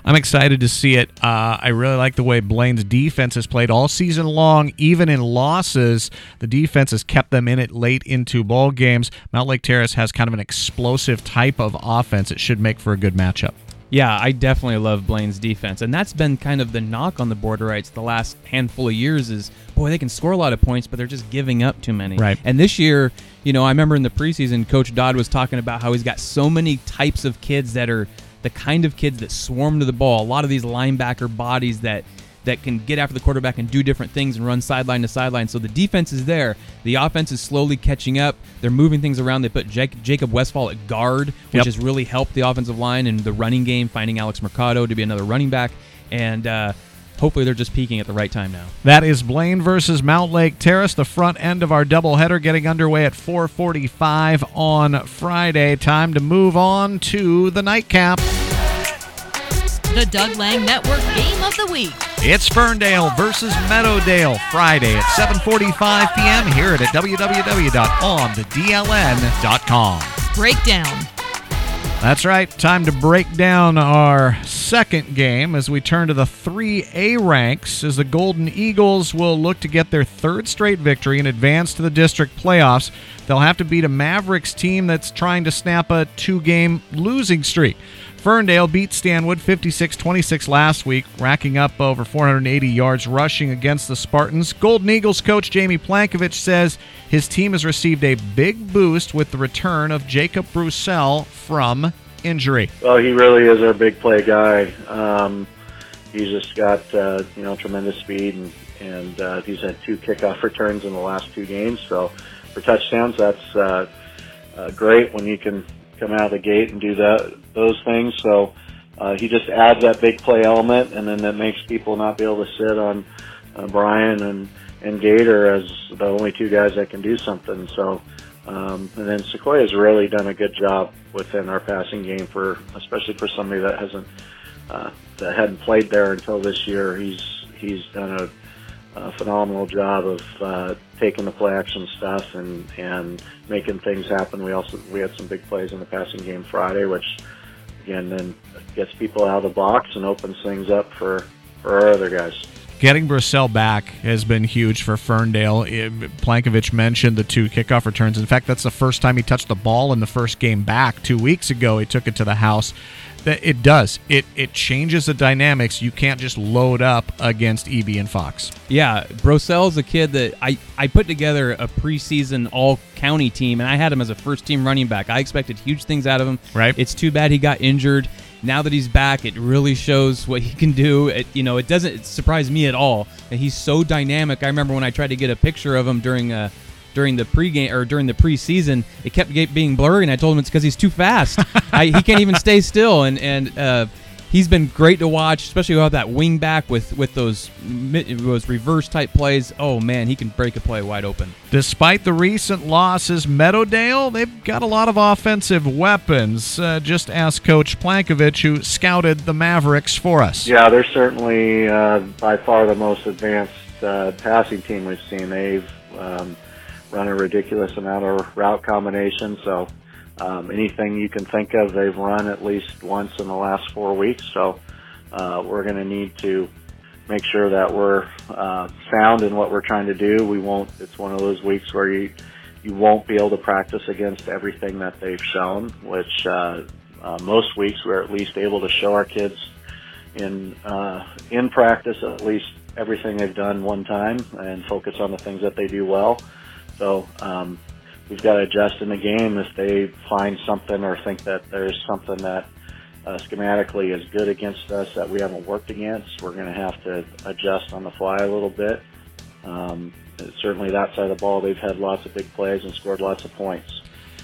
I'm excited to see it. Uh, I really like the way Blaine's defense has played all season long, even in losses. The defense has kept them in it late into ball games. Mountlake Terrace has kind of an explosive type of offense. It should make for a good matchup. Yeah, I definitely love Blaine's defense, and that's been kind of the knock on the Borderites the last handful of years. Is boy, they can score a lot of points, but they're just giving up too many. Right. And this year, you know, I remember in the preseason, Coach Dodd was talking about how he's got so many types of kids that are the kind of kids that swarm to the ball. A lot of these linebacker bodies that that can get after the quarterback and do different things and run sideline to sideline. So the defense is there. The offense is slowly catching up. They're moving things around. They put Jake, Jacob Westfall at guard, which Yep. has really helped the offensive line and the running game, finding Alex Mercado to be another running back. And uh, hopefully they're just peaking at the right time now. That is Blaine versus Mountlake Terrace, the front end of our doubleheader, getting underway at 4:45 on Friday. Time to move on to the nightcap. The Doug Lang Network Game of the Week. It's Ferndale versus Meadowdale Friday at 7:45 p.m. here at www.onthedln.com. Breakdown. That's right. Time to break down our second game as we turn to the 3A ranks as the Golden Eagles will look to get their third straight victory and advance to the district playoffs. They'll have to beat a Mavericks team that's trying to snap a two-game losing streak. Ferndale beat Stanwood 56 26 last week, racking up over 480 yards rushing against the Spartans. Golden Eagles coach Jamie Plankovich says his team has received a big boost with the return of Jacob Broussel from injury. Well, he really is our big play guy. Um, he's just got uh, you know tremendous speed, and and uh, he's had two kickoff returns in the last two games. So for touchdowns, that's uh, uh, great when you can come out of the gate and do that those things. So uh, he just adds that big play element, and then that makes people not be able to sit on uh, Brian and and Gator as the only two guys that can do something. So. Um, and then Sequoia's really done a good job within our passing game for, especially for somebody that hasn't, uh, that hadn't played there until this year. He's he's done a, a phenomenal job of uh, taking the play action stuff and and making things happen. We also we had some big plays in the passing game Friday, which again, then gets people out of the box and opens things up for for our other guys. Getting Brissell back has been huge for Ferndale. Eh, it, Plankovich mentioned the two kickoff returns. In fact, that's the first time he touched the ball in the first game back two weeks ago. He took it to the house. That it does. It it changes the dynamics. You can't just load up against EB and Fox. Yeah, Brosell's a kid that I, I put together a preseason all county team, and I had him as a first team running back. I expected huge things out of him. Right. It's too bad he got injured. Now that he's back, it really shows what he can do. It, you know, it doesn't surprise me at all. And he's so dynamic. I remember when I tried to get a picture of him during uh, during the pregame or during the preseason, it kept get, being blurry, and I told him it's because he's too fast. (laughs) I, he can't even stay still, and and uh, he's been great to watch, especially with that wing back with with those those reverse type plays. Oh man, he can break a play wide open. Despite the recent losses, Meadowdale, they've got a lot of offensive weapons. Uh, just ask Coach Plankovich, who scouted the Mavericks for us. Yeah, they're certainly uh, by far the most advanced uh, passing team we've seen. They've um, run a ridiculous amount of route combinations. So um, anything you can think of, they've run at least once in the last four weeks. So uh, we're going to need to make sure that we're uh, sound in what we're trying to do. We won't. It's one of those weeks where you you won't be able to practice against everything that they've shown. Which uh, uh, most weeks we're at least able to show our kids in uh, in practice at least everything they've done one time and focus on the things that they do well. So um, we've got to adjust in the game if they find something or think that there's something that uh, schematically is good against us that we haven't worked against. We're going to have to adjust on the fly a little bit. Um, certainly that side of the ball, they've had lots of big plays and scored lots of points.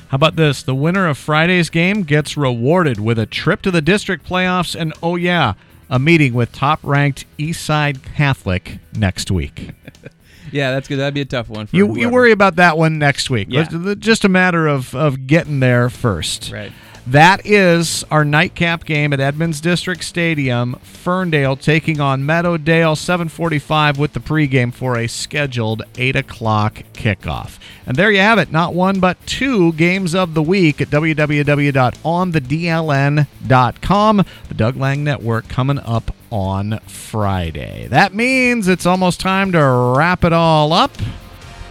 How about this? The winner of Friday's game gets rewarded with a trip to the district playoffs and, oh, yeah, a meeting with top ranked Eastside Catholic next week. (laughs) Yeah, that's good. That'd be a tough one. For You, you worry about that one next week. Yeah. It's Just a matter of, of getting there first. Right. That is our nightcap game at Edmonds District Stadium. Ferndale taking on Meadowdale, 7:45 with the pregame for a scheduled 8 o'clock kickoff. And there you have it. Not one but two games of the week at www.onthedln.com. The Doug Lang Network coming up on Friday. That means it's almost time to wrap it all up.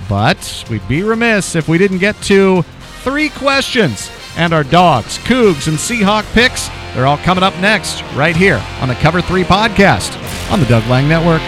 But we'd be remiss if we didn't get to three questions and our dogs, Cougs, and Seahawk picks. They're all coming up next, right here on the Cover 3 podcast on the Doug Lang Network.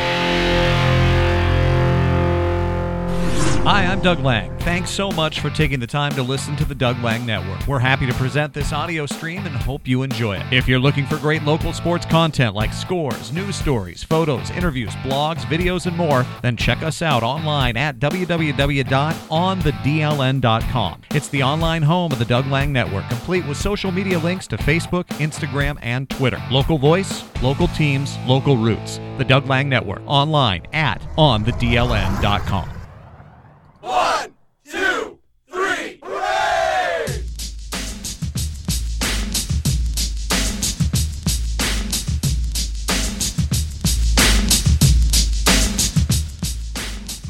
Hi, I'm Doug Lang. Thanks so much for taking the time to listen to the Doug Lang Network. We're happy to present this audio stream and hope you enjoy it. If you're looking for great local sports content like scores, news stories, photos, interviews, blogs, videos, and more, then check us out online at www.onthedln.com. It's the online home of the Doug Lang Network, complete with social media links to Facebook, Instagram, and Twitter. Local voice, local teams, local roots. The Doug Lang Network, online at onthedln.com. One, two, three, hooray!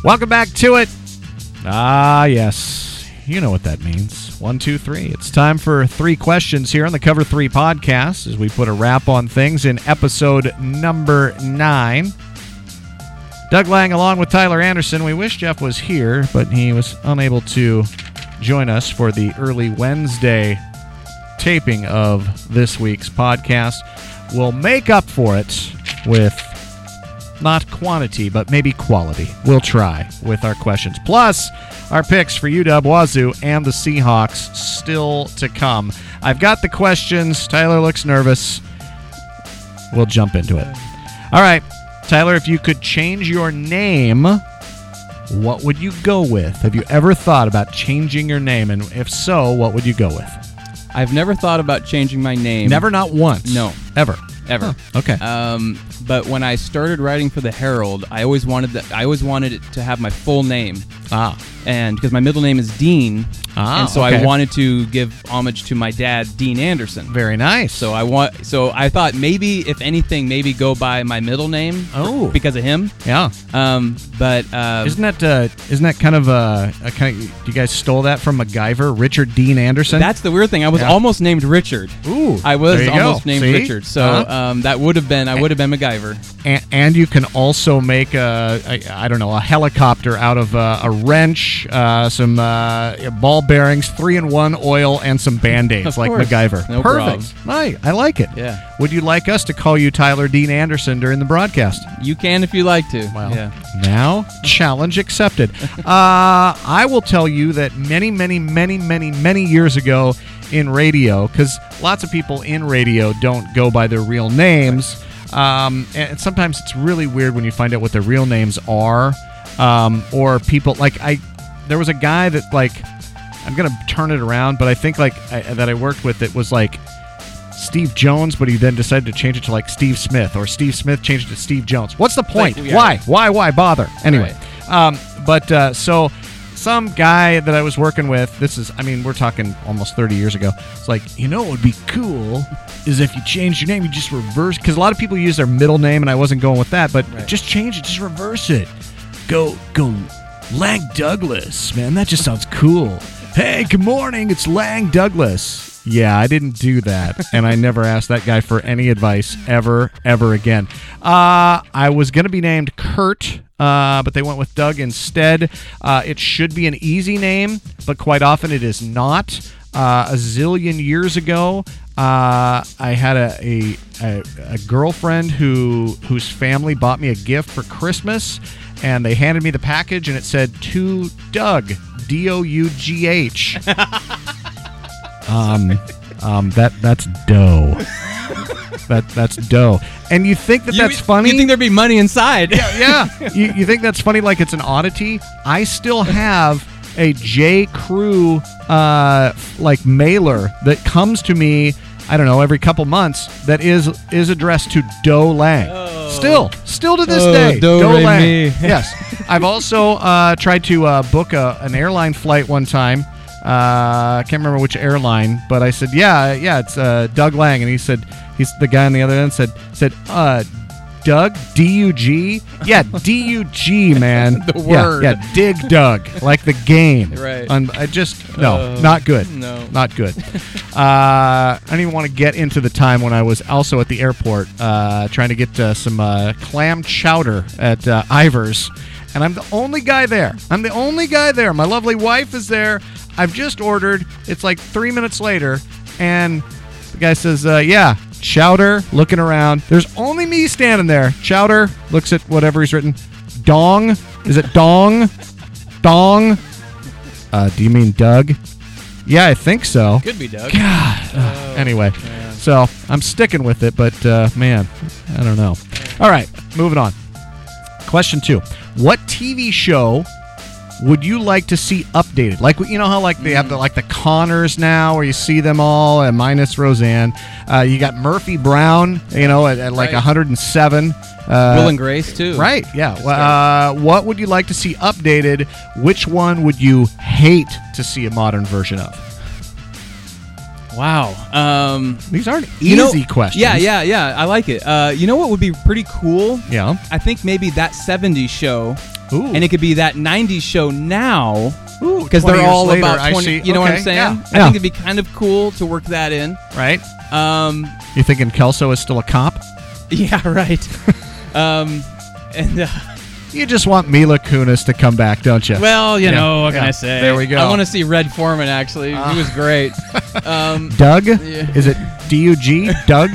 Welcome back to it. Ah, yes. You know what that means. One, two, three. It's time for three questions here on the Cover Three podcast as we put a wrap on things in episode number nine. Doug Lang, along with Tyler Anderson. We wish Jeff was here, but he was unable to join us for the early Wednesday taping of this week's podcast. We'll make up for it with not quantity, but maybe quality. We'll try with our questions. Plus, our picks for UW Wazoo and the Seahawks still to come. I've got the questions. Tyler looks nervous. We'll jump into it. All right, Tyler, if you could change your name, what would you go with? Have you ever thought about changing your name? And if so, what would you go with? I've never thought about changing my name. Never, not once. No. Ever. Ever. Huh, okay. Um, but when I started writing for the Herald, I always wanted that. I always wanted it to have my full name. Ah. And because my middle name is Dean, Ah, and so okay. I wanted to give homage to my dad, Dean Anderson. Very nice. So I want. So I thought maybe, if anything, maybe go by my middle name. Oh. because of him. Yeah. Um, but uh, Isn't that uh, isn't that kind of a, a kind of you guys stole that from MacGyver, Richard Dean Anderson? That's the weird thing. I was Yeah. almost named Richard. Ooh, I was you go. almost named See? Richard. So Uh-huh. um, that would have been I would have been MacGyver. And, and you can also make a, a I don't know a helicopter out of uh, a wrench, uh, some uh, ball bearings, three in one oil, and some band aids like course. MacGyver. No Perfect. Right, I like it. Yeah. Would you like us to call you Tyler Dean Anderson during the broadcast? You can if you like to. Well, yeah. Now, challenge accepted. (laughs) uh, I will tell you that many, many, many, many, many years ago in radio, because lots of people in radio don't go by their real names. Um, and sometimes it's really weird when you find out what their real names are. Um, or people like I, there was a guy that like, I'm gonna turn it around, but I think like I, that I worked with it was like Steve Jones, but he then decided to change it to like Steve Smith, or Steve Smith changed it to Steve Jones. What's the point? Like, yeah. Why? Why? Why bother? Anyway, um, but uh, so some guy that I was working with, this is, I mean, we're talking almost 30 years ago. It's like, you know, what would be cool is if you changed your name, you just reverse, because a lot of people use their middle name, and I wasn't going with that, but just change it, just reverse it. Go, go, Lang Douglas, man, that just sounds cool. Hey, good morning, it's Lang Douglas. Yeah, I didn't do that, and I never asked that guy for any advice ever, ever again. Uh, I was going to be named Kurt, uh, but they went with Doug instead. Uh, it should be an easy name, but quite often it is not. Uh, a zillion years ago, uh, I had a, a, a, a girlfriend who whose family bought me a gift for Christmas, and they handed me the package, and it said to Doug, D O U G H. (laughs) Um, um, that that's dough. that that's dough. And you think that You- that's funny? You think there'd be money inside? yeah, yeah. (laughs) you, you think that's funny? Like it's an oddity? I still have a J. Crew uh, like mailer that comes to me. I don't know every couple months. That is is addressed to Doe Lang. Still, still to this Oh, day, do, re, Lang. mi. yes, I've also uh, tried to uh, book a, an airline flight one time. Uh, I can't remember which airline, but I said, "Yeah, yeah, it's uh, Doug Lang," and he said, "He's the guy on the other end." Said, "said uh, Doug D U G, yeah, (laughs) D U G, man, (laughs) The word. yeah, dig Doug, like the game, Right. I just no, Uh, not good, no. not good. (laughs) Uh, I don't even want to get into the time when I was also at the airport uh, trying to get uh, some uh, clam chowder at uh, Ivar's, and I'm the only guy there. I'm the only guy there. My lovely wife is there. I've just ordered. It's like three minutes later, and the guy says, uh, "Yeah, chowder." Looking around, there's only me standing there. Chowder looks at whatever he's written. Dong, is it dong? Dong. Uh, do you mean Doug? Yeah, I think so. Could be Doug. God. Uh, anyway, so I'm sticking with it, but uh, man, I don't know. All right, moving on. Question two: What TV show would you like to see updated? Like you know how like they have the like the Connors now, where you see them all, and minus Roseanne. Uh, you got Murphy Brown, you know, at, at like Right. 107. Uh, Will and Grace too. Right. Yeah. Well, uh, what would you like to see updated? Which one would you hate to see a modern version of? Wow. Um, These aren't you know- easy questions. Yeah, yeah, yeah. I like it. Uh, you know what would be pretty cool? Yeah. I think maybe that 70s show. Ooh. And it could be that 90s show now. Ooh, Because they're all later, about I 20. see. You know what I'm saying? yeah, I yeah. think it'd be kind of cool to work that in. Right. Um, You thinking Kelso is still a cop? (laughs) yeah, right. (laughs) um, and uh, You just want Mila Kunis to come back, don't you? well, you Yeah, know, what can. I say? There we go. I want to see Red Foreman. Actually, he was great. (laughs) Um, Doug? Yeah. Is it D U G? (laughs) Doug?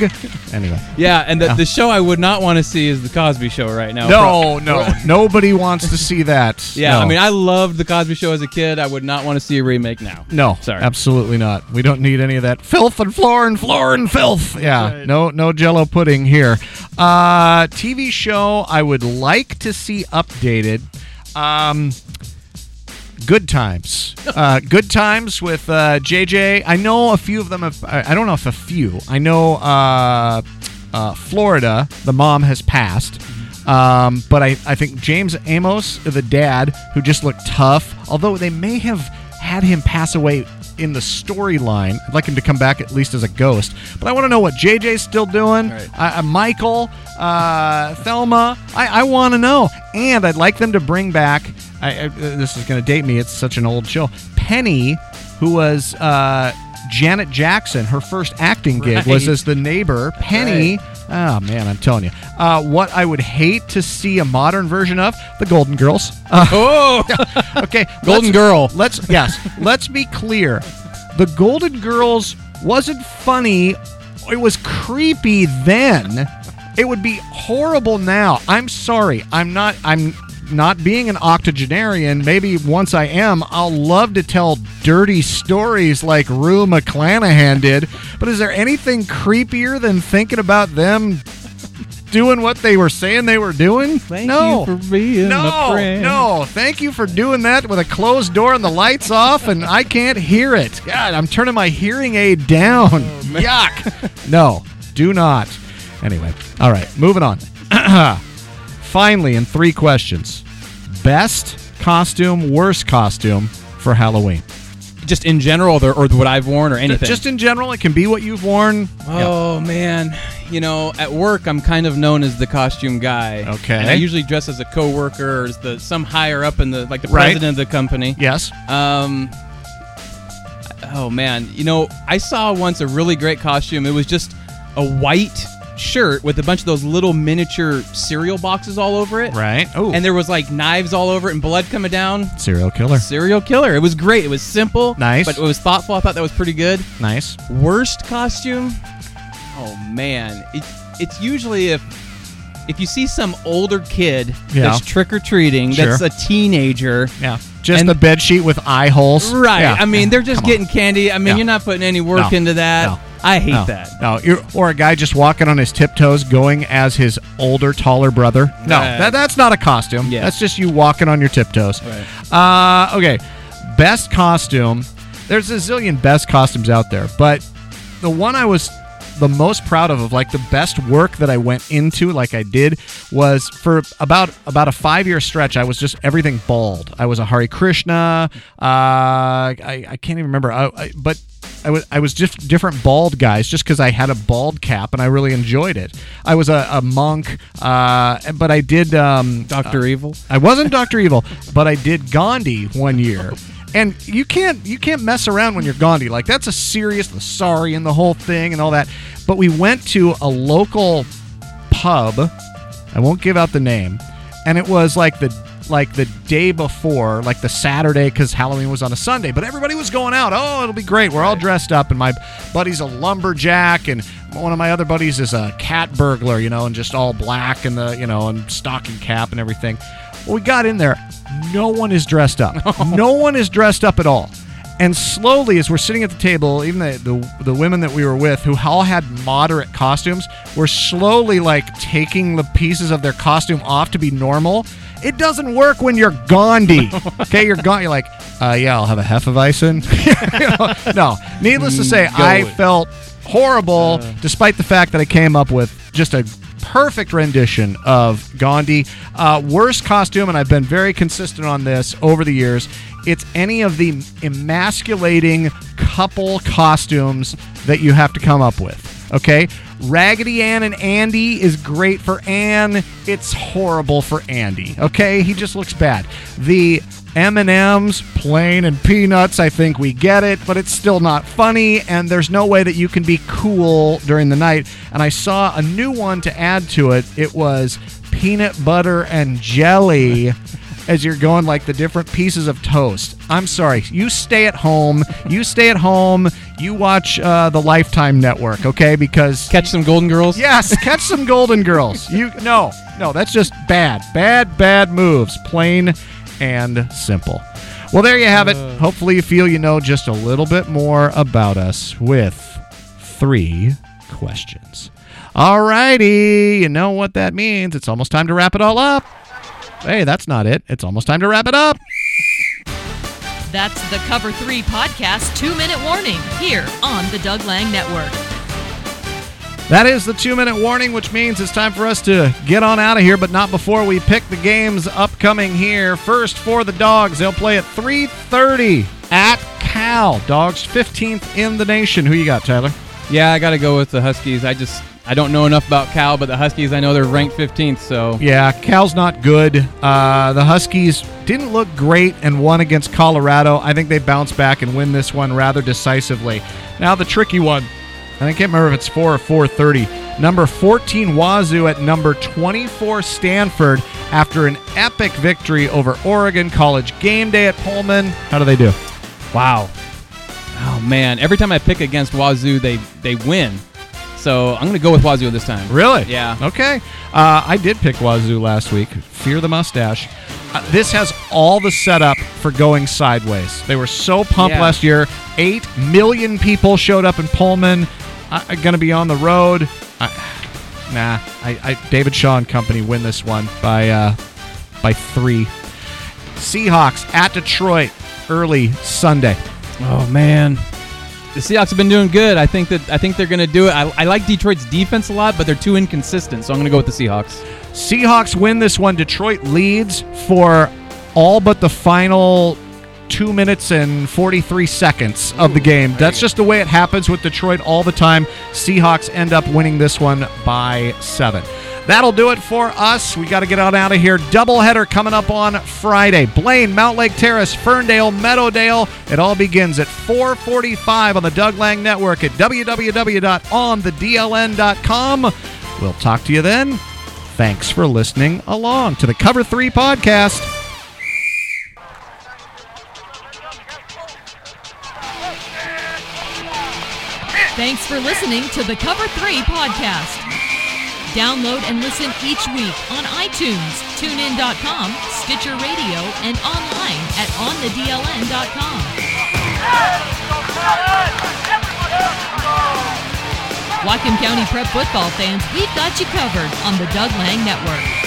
Anyway. yeah, and the, Yeah. the show I would not want to see is the Cosby Show right now. No, no. (laughs) Nobody wants to see that. Yeah, No. I mean, I loved the Cosby Show as a kid. I would not want to see a remake now. No, Sorry. absolutely not. We don't need any of that filth and floor and floor and filth. Yeah, no, no Jello pudding here. Uh, TV show I would like to see updated. Um, Good Times. Uh, good Times with uh, JJ. I know a few of them have. I don't know if a few. I know uh, uh, Florida, the mom has passed. Um, but I, I think James Amos, the dad, who just looked tough, although they may have had him pass away in the storyline. I'd like him to come back at least as a ghost. But I want to know what JJ's still doing. Uh, uh, Michael, uh, Thelma. I, I want to know. And I'd like them to bring back. I, I, this is going to date me. It's such an old show. Penny, who was uh, Janet Jackson. Her first acting gig was as the neighbor. Penny. Oh man, I'm telling you. Uh, what I would hate to see a modern version of the Golden Girls. Uh, (laughs) oh, (laughs) okay. Golden let's- Girl. Let's yes. let's be clear. The Golden Girls wasn't funny. It was creepy then. It would be horrible now. I'm sorry. I'm not. I'm not being an octogenarian. Maybe once I am, I'll love to tell dirty stories like Rue McClanahan did. But is there anything creepier than thinking about them doing what they were saying they were doing? Thank no. you for being no. No, thank you for doing that with a closed door and the lights off, and I can't hear it. God, I'm turning my hearing aid down. Oh, Yuck. No, do not. Anyway, all right, moving on. (clears throat) Finally, in three questions best costume, worst costume for Halloween? Just in general, or, or what I've worn, or anything. Just in general, it can be what you've worn. Oh man, you know, at work I'm kind of known as the costume guy. Okay. And I usually dress as a coworker or as the some higher up in the like the Right. president of the company. Yes. Um. Oh man, you know, I saw once a really great costume. It was just a white shirt with a bunch of those little miniature cereal boxes all over it. Right. Oh. And there was like knives all over it and blood coming down. Serial killer. Serial killer. It was great. It was simple. Nice. But it was thoughtful. I thought that was pretty good. Nice. Worst costume? Oh man, it, it's usually if if you see some older kid Yeah. that's trick or treating, Sure. that's a teenager. Yeah. Just and- the bed sheet with eye holes. Right. Yeah. I mean, they're just Come on. getting candy. I mean, Yeah. you're not putting any work No. into that. No. I hate no. that. No, you're, or a guy just walking on his tiptoes, going as his older, taller brother. No, Right. that, that's not a costume. Yeah. That's just you walking on your tiptoes. Uh, okay, best costume. There's a zillion best costumes out there, but the one I was the most proud of, of like the best work that I went into, like I did, was for about about a five year stretch. I was just everything bald. I was a Hare Krishna. Uh, I I can't even remember. I, I, but I was I was just different bald guys just because I had a bald cap and I really enjoyed it. I was a, a monk, uh, but I did um, Doctor Evil. I wasn't Doctor Evil, but I did Gandhi one year. And you can't you can't mess around when you're Gandhi. Like that's a serious the sorry and the whole thing and all that. But we went to a local pub. I won't give out the name. And it was like the like the day before, like the Saturday, because Halloween was on a Sunday. But everybody was going out. Oh, it'll be great. We're all dressed up, and my buddy's a lumberjack, and one of my other buddies is a cat burglar, you know, and just all black and the you know and stocking cap and everything. Well, we got in there. No one is dressed up. (laughs) no one is dressed up at all. And slowly, as we're sitting at the table, even the, the the women that we were with, who all had moderate costumes, were slowly like taking the pieces of their costume off to be normal. It doesn't work when you're Gandhi. okay, you're gone. You're like, uh, yeah, I'll have a Hefeweizen. You know, no, needless to say, Mm, go I felt horrible, despite the fact that I came up with just a perfect rendition of Gandhi. Uh, worst costume, and I've been very consistent on this over the years. It's any of the emasculating couple costumes that you have to come up with. Okay, Raggedy Ann and Andy is great for Ann. It's horrible for Andy. Okay, he just looks bad. The M&Ms, plain and peanuts, I think we get it, but it's still not funny and there's no way that you can be cool during the night. And I saw a new one to add to it. It was peanut butter and jelly (laughs) as you're going like the different pieces of toast. I'm sorry. You stay at home. You stay at home. You watch uh, the Lifetime Network, okay? Because catch some Golden Girls. Yes, catch some Golden Girls. You no, no, that's just bad, bad, bad moves. Plain and simple. Well, there you have it. Hopefully, you feel you know just a little bit more about us with three questions. All righty, you know what that means. It's almost time to wrap it all up. Hey, that's not it. It's almost time to wrap it up. That's the Cover 3 podcast two minute warning here on the Doug Lang Network. That is the two minute warning, which means it's time for us to get on out of here, but not before we pick the games upcoming here. First for the dogs, they'll play at 3:30 at Cal. Dogs 15th in the nation. Who you got, Tyler? Yeah, I got to go with the Huskies. I just I don't know enough about Cal, but the Huskies I know they're ranked 15th. So Yeah, Cal's not good. Uh, the Huskies didn't look great and won against Colorado. I think they bounce back and win this one rather decisively. Now the tricky one. I can't remember if it's four or four thirty. Number 14 Wazoo at number 24 Stanford after an epic victory over Oregon College game day at Pullman. How do they do? Wow. Oh man, every time I pick against Wazoo, they they win. So I'm going to go with Wazoo this time. Really? Yeah. Okay. Uh, I did pick Wazoo last week. Fear the mustache. Uh, this has all the setup for going sideways. They were so pumped Yeah. last year. Eight million people showed up in Pullman. Uh, going to be on the road. Uh, nah. I, I David Shaw and company win this one by uh, by three. Seahawks at Detroit early Sunday. Oh man, the Seahawks have been doing good. I think that I think they're going to do it. I, I like Detroit's defense a lot, but they're too inconsistent. So I'm going to go with the Seahawks. Seahawks win this one. Detroit leads for all but the final two minutes and 43 seconds of the game. That's just the way it happens with Detroit all the time. Seahawks end up winning this one by seven. That'll do it for us. We got to get on out of here. Doubleheader coming up on Friday. Blaine, Mountlake Terrace, Ferndale, Meadowdale. It all begins at 4:45 on the Doug Lang Network at www.onthedln.com. We'll talk to you then. Thanks for listening along to the Cover 3 podcast. Thanks for listening to the Cover 3 podcast. Download and listen each week on iTunes, TuneIn.com, Stitcher Radio, and online at OnTheDLN.com. Whatcom County Prep football fans, we've got you covered on the Doug Lang Network.